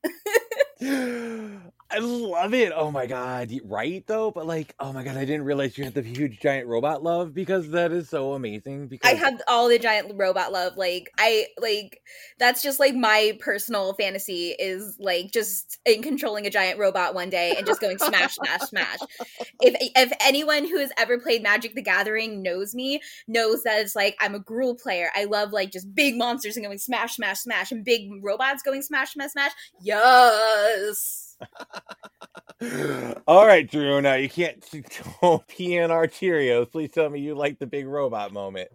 [SPEAKER 7] I love it. Oh my god, right though? But like, oh my god, I didn't realize you had the huge giant robot love because that is so amazing. Because
[SPEAKER 9] I have all the giant robot love. Like I like that's just like my personal fantasy is like just in controlling a giant robot one day and just going smash, smash, smash. If if anyone who has ever played Magic the Gathering knows me, knows that it's like I'm a Gruul player. I love like just big monsters and going smash, smash, smash, and big robots going smash, smash, smash. Yes.
[SPEAKER 7] All right, Drew. Now you can't pee in our Cheerios. Please tell me you like the big robot moment.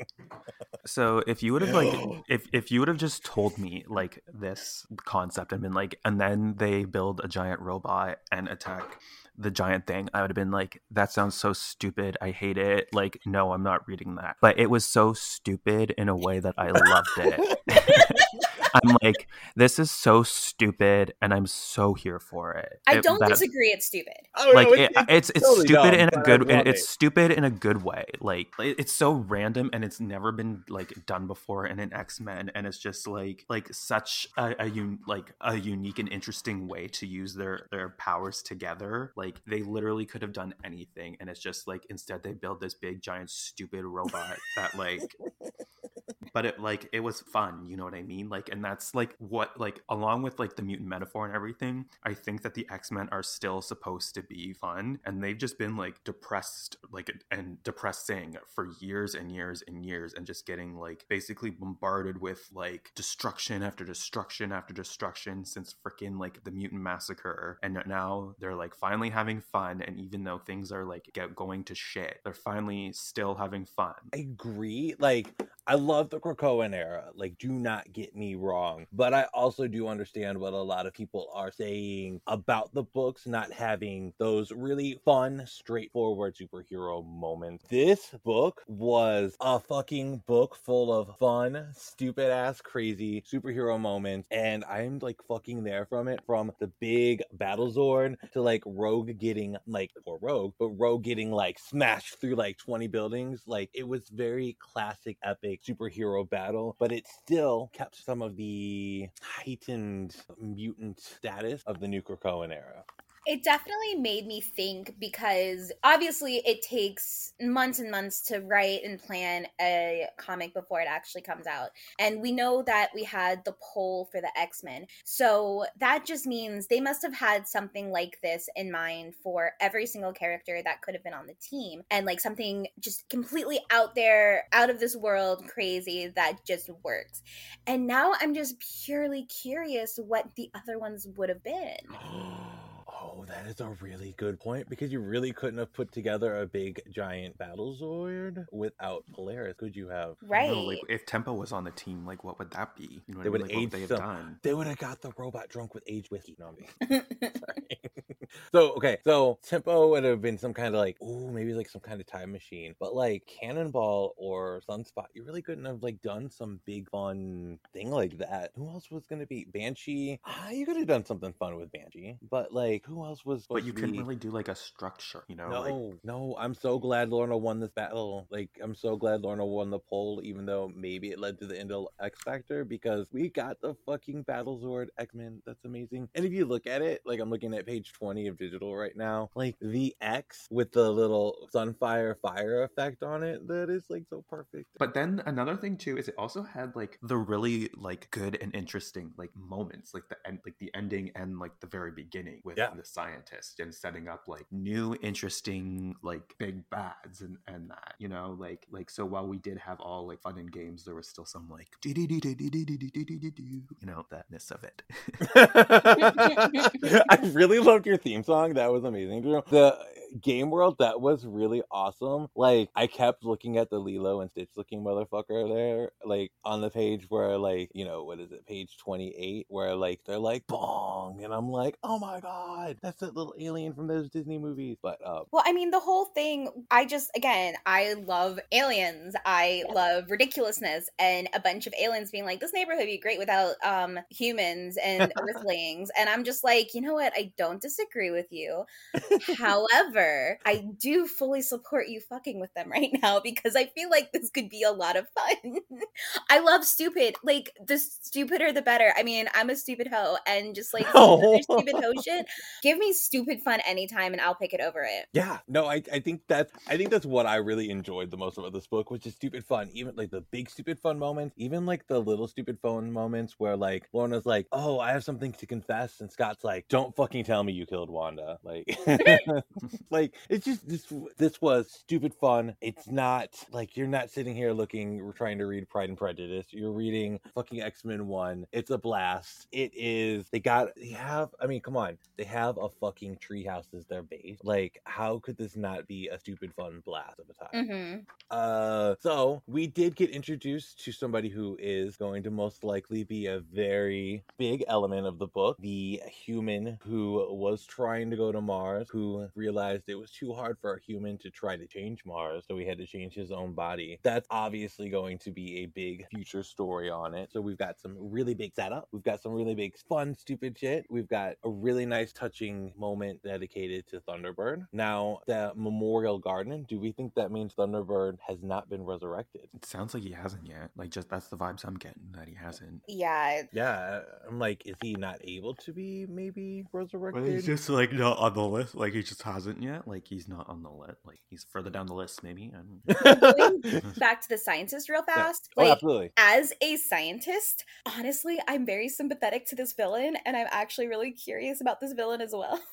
[SPEAKER 10] So if you would have like if if you would have just told me like this concept and been like and then they build a giant robot and attack the giant thing, I would have been like, that sounds so stupid. I hate it. Like, no, I'm not reading that. But it was so stupid in a way that I loved it. I'm like, this is so stupid, and I'm so here for it.
[SPEAKER 9] I don't
[SPEAKER 10] that-
[SPEAKER 9] disagree. It's stupid.
[SPEAKER 7] Oh,
[SPEAKER 10] like
[SPEAKER 7] no,
[SPEAKER 10] it, it's it's
[SPEAKER 7] totally
[SPEAKER 10] stupid
[SPEAKER 7] dumb,
[SPEAKER 10] in a good
[SPEAKER 7] love
[SPEAKER 10] it's stupid in a good way like it- it's so random and it's never been like done before in an x-men and it's just like like such a, a un, like a unique and interesting way to use their their powers together like they literally could have done anything and it's just like instead they build this big giant stupid robot that like but it like it was fun you know what i mean like and that's like what like along with like the mutant metaphor and everything i think that the x-men are still supposed to be fun and they've just been like depressed like and depressing for years and years and years and just getting like basically bombarded with like destruction after destruction after destruction since freaking like the mutant massacre and now they're like finally having fun and even though things are like get going to shit they're finally still having fun
[SPEAKER 7] I agree. Like, I love the Krakoan era. Like, do not get me wrong. But I also do understand what a lot of people are saying about the books not having those really fun, straightforward superhero moments. This book was a fucking book full of fun, stupid ass, crazy superhero moments. And I'm like fucking there from it. From the big battle Zord to like Rogue getting like, or Rogue, but Rogue getting like smashed through like 20 buildings. Like, it was very classic, epic superhero battle, but it still kept some of the heightened mutant status of the new Krakoan era.
[SPEAKER 9] It definitely made me think because obviously it takes months and months to write and plan a comic before it actually comes out. And we know that we had the poll for the X Men. So that just means they must have had something like this in mind for every single character that could have been on the team. And like something just completely out there, out of this world, crazy that just works. And now I'm just purely curious what the other ones would have been.
[SPEAKER 7] Oh, that is a really good point because you really couldn't have put together a big giant battle Zord without Polaris, could you have?
[SPEAKER 9] Right.
[SPEAKER 10] No, like if Tempo was on the team, like what would that be? You know,
[SPEAKER 7] They
[SPEAKER 10] what
[SPEAKER 7] would
[SPEAKER 10] I mean?
[SPEAKER 7] age
[SPEAKER 10] like, what would they have
[SPEAKER 7] some-
[SPEAKER 10] done?
[SPEAKER 7] They would have got the robot drunk with aged whiskey. No, I'm being- Sorry. So okay, so Tempo would have been some kind of like, oh, maybe like some kind of time machine. But like Cannonball or Sunspot, you really couldn't have like done some big fun thing like that. Who else was gonna be Banshee? Ah, you could have done something fun with Banshee, but like who else was?
[SPEAKER 10] But you
[SPEAKER 7] to
[SPEAKER 10] couldn't really do like a structure, you know?
[SPEAKER 7] no,
[SPEAKER 10] Like,
[SPEAKER 7] no, I'm so glad Lorna won this battle. Like, I'm so glad Lorna won the poll, even though maybe it led to the end of X Factor, because we got the fucking Battle Zord X Men. That's amazing. And if you look at it, like, I'm looking at page 20 of digital right now, like, the X with the little Sunfire fire effect on it, that is, like, so perfect.
[SPEAKER 10] But then another thing too is it also had like the really like good and interesting like moments, like the end, like the ending and like the very beginning with
[SPEAKER 7] Yeah.
[SPEAKER 10] the scientist and setting up like new interesting like big bads and and that you know like like so while we did have all like fun and games, there was still some like you know thatness of it.
[SPEAKER 7] I really loved your theme song. That was amazing, The game world that was really awesome. Like I kept looking at the Lilo and Stitch looking motherfucker there, like on the page where like you know what is it, page twenty eight, where like they're like bong, and I'm like, oh my god, that's that little alien from those Disney movies. But uh,
[SPEAKER 9] Well, I mean, the whole thing, I just, again, I love aliens. I love ridiculousness and a bunch of aliens being like, this neighborhood would be great without um, humans and earthlings. And I'm just like, you know what? I don't disagree with you. However, However, I do fully support you fucking with them right now because I feel like this could be a lot of fun. I love stupid. Like the stupider the better. I mean, I'm a stupid hoe and just like
[SPEAKER 7] Oh.
[SPEAKER 9] stupid hoe shit. Give me stupid fun anytime and I'll pick it over it.
[SPEAKER 7] Yeah, no, I, I think that's I think that's what I really enjoyed the most about this book, which is stupid fun. Even like the big stupid fun moments, even like the little stupid fun moments where like Lorna's like, "Oh, I have something to confess," and Scott's like, "Don't fucking tell me you killed Wanda." Like, like it's just this this was stupid fun. It's not like you're not sitting here looking, we're trying to read Pride and Prejudice. You're reading fucking X Men One. It's a blast. It is. They got. They have. I mean, come on. They have a fucking treehouse as their base. Like, how could this not be a stupid fun blast of a time?
[SPEAKER 9] hmm
[SPEAKER 7] Uh, so we did get introduced to somebody who is going to most likely be a very big element of the book. The human who was trying to go to Mars, who realized it was too hard for a human to try to change Mars, so he had to change his own body. That's obviously going to be a big future story on it. So we've got some really big setup. We've got some really big fun, stupid shit. We've got a really nice, touching moment dedicated to Thunderbird. Now, the Memorial Garden, do we think that means Thunderbird has not been resurrected?
[SPEAKER 10] It sounds like he hasn't yet. Like, just that's the vibes I'm getting that he hasn't.
[SPEAKER 9] Yeah.
[SPEAKER 7] Yeah, uh, I'm like, is he not able to be maybe resurrected?
[SPEAKER 10] But he's just like not on the list. Like he just hasn't yet. Like he's not on the list. Like he's further down the list, maybe. I don't
[SPEAKER 9] back to the scientist real fast.
[SPEAKER 7] Oh,
[SPEAKER 9] Like
[SPEAKER 7] absolutely.
[SPEAKER 9] as a scientist, honestly, I'm very sympathetic to this villain, and I'm actually really curious about this villain as well.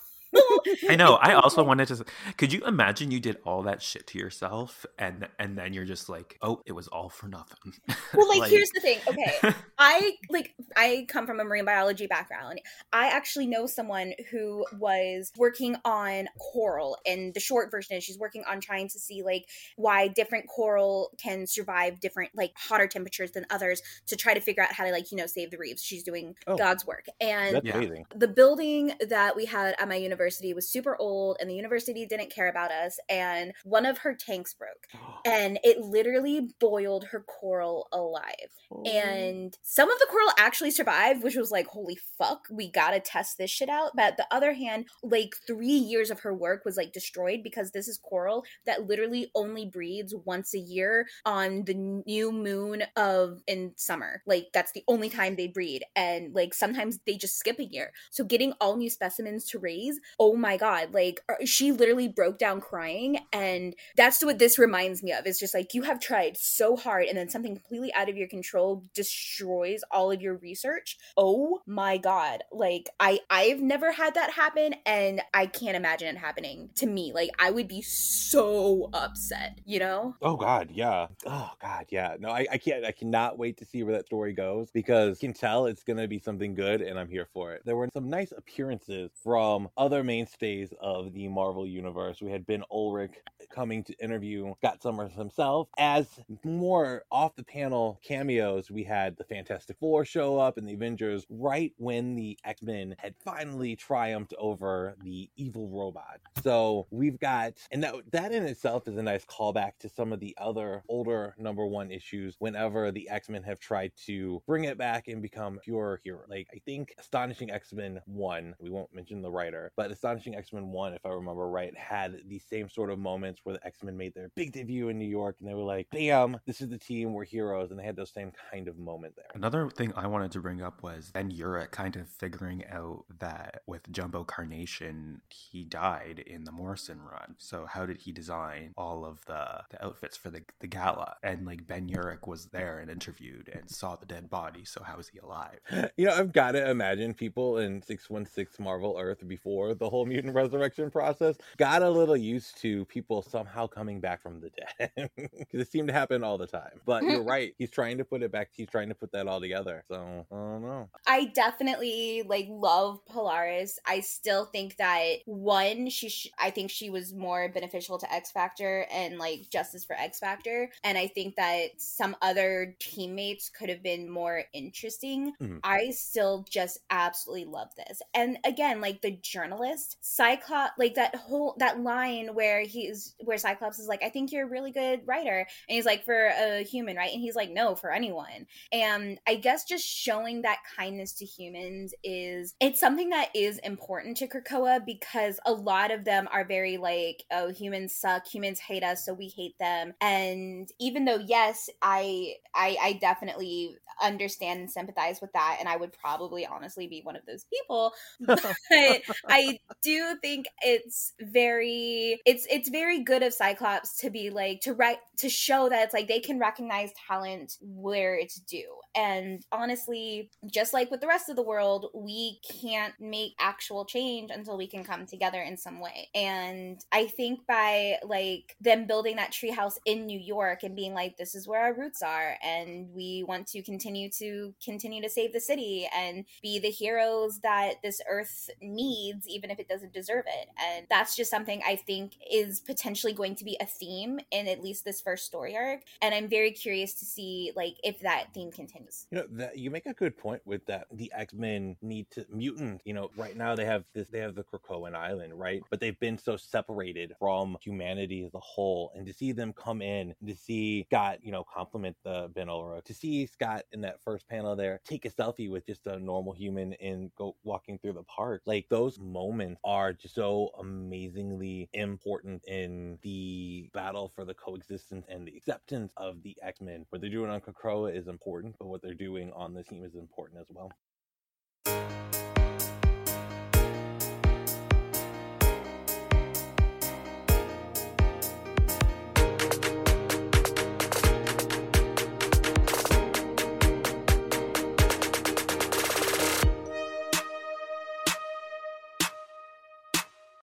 [SPEAKER 10] I know. I also wanted to. Could you imagine you did all that shit to yourself, and and then you're just like, oh, it was all for nothing.
[SPEAKER 9] Well, like, here's the thing. Okay, I like I come from a marine biology background. I actually know someone who was working on coral, and the short version is she's working on trying to see like why different coral can survive different like hotter temperatures than others to try to figure out how to like you know save the reefs. She's doing
[SPEAKER 7] Oh.
[SPEAKER 9] God's work, and
[SPEAKER 7] That's
[SPEAKER 10] Yeah.
[SPEAKER 7] amazing.
[SPEAKER 9] the building that we had at my university was super old and the university didn't care about us and one of her tanks broke. And it literally boiled her coral alive. Oh. And some of the coral actually survived which was like holy fuck we gotta test this shit out. But the other hand like three years of her work was like destroyed because this is coral that literally only breeds once a year on the new moon of in summer. Like that's the only time they breed. And like sometimes they just skip a year. So getting all new specimens to raise oh my god like uh, she literally broke down crying and that's what this reminds me of it's just like you have tried so hard and then something completely out of your control destroys all of your research oh my god like i i've never had that happen and i can't imagine it happening to me like i would be so upset you know
[SPEAKER 7] Oh God, yeah. Oh God, yeah. No, I, I can't. I cannot wait to see where that story goes because you can tell it's gonna be something good, and I'm here for it. There were some nice appearances from other mainstays of the Marvel universe. We had Ben Urich coming to interview Scott Summers himself. As more off the panel cameos, we had the Fantastic Four show up and the Avengers right when the X Men had finally triumphed over the evil robot. So we've got, and that that in itself is a nice callback to some of the other older number one issues. Whenever the X Men have tried to bring it back and become pure hero, like I think Astonishing X Men One, we won't mention the writer, but Astonishing X Men One, if I remember right, had the same sort of moments where the X Men made their big debut in New York, and they were like, "Bam, this is the team, we're heroes," and they had those same kind of moment there.
[SPEAKER 10] Another thing I wanted to bring up was Ben Urich kind of figuring out that with Jumbo Carnation, he died in the Morrison run. So how did he design all of the, the outfits for the, the gala? And like Ben Urich was there and interviewed and saw the dead body. So how is he alive?
[SPEAKER 7] You know, I've got to imagine people in 616 Marvel Earth before the whole mutant resurrection process got a little used to people somehow coming back from the dead. Because it seemed to happen all the time. But you're right. He's trying to put it back. He's trying to put that all together. So, I don't know.
[SPEAKER 9] I definitely like love Polaris. I still think that one, she, sh- I think she was more beneficial to X Factor and like Justice for X Factor, and I think that some other teammates could have been more interesting.
[SPEAKER 7] Mhm.
[SPEAKER 9] I still just absolutely love this, and again, like the Cyclops, like that whole that line where he's where Cyclops is like, I think you're a really good writer. And he's like, for a human, right? And he's like, no, for anyone. And I guess just showing that kindness to humans is it's something that is important to Krakoa because a lot of them are very like, oh, humans suck, humans hate us, so we hate them. And even though, yes, I I, I definitely understand and sympathize with that, and I would probably honestly be one of those people. But I do think it's very it's it's very good of Cyclops to be like to write to show that it's like they can recognize talent where it's due. And honestly, just like with the rest of the world, we can't make actual change until we can come together in some way. And I think by like them building that treehouse in New York and being like, this is where our roots are, and we want to continue to continue to save the city and be the heroes that this earth needs, even if it doesn't deserve it. And that's just something I think is potentially going to be a theme in at least this first story arc. And I'm very curious to see like if that theme continues.
[SPEAKER 7] You know, that you make a good point with that. The X Men need to mutant. You know, right now they have this. They have the Krakoan Island, right? But they've been so separated from humanity as a whole, and to see them come in, to see Scott, you know, compliment the Ben Urich, to see Scott in that first panel there take a selfie with just a normal human and go walking through the park, like those moments are just so amazingly important in the battle for the coexistence and the acceptance of the X Men. What they're doing on Krakoa is important, but what they're doing on the team is important as well.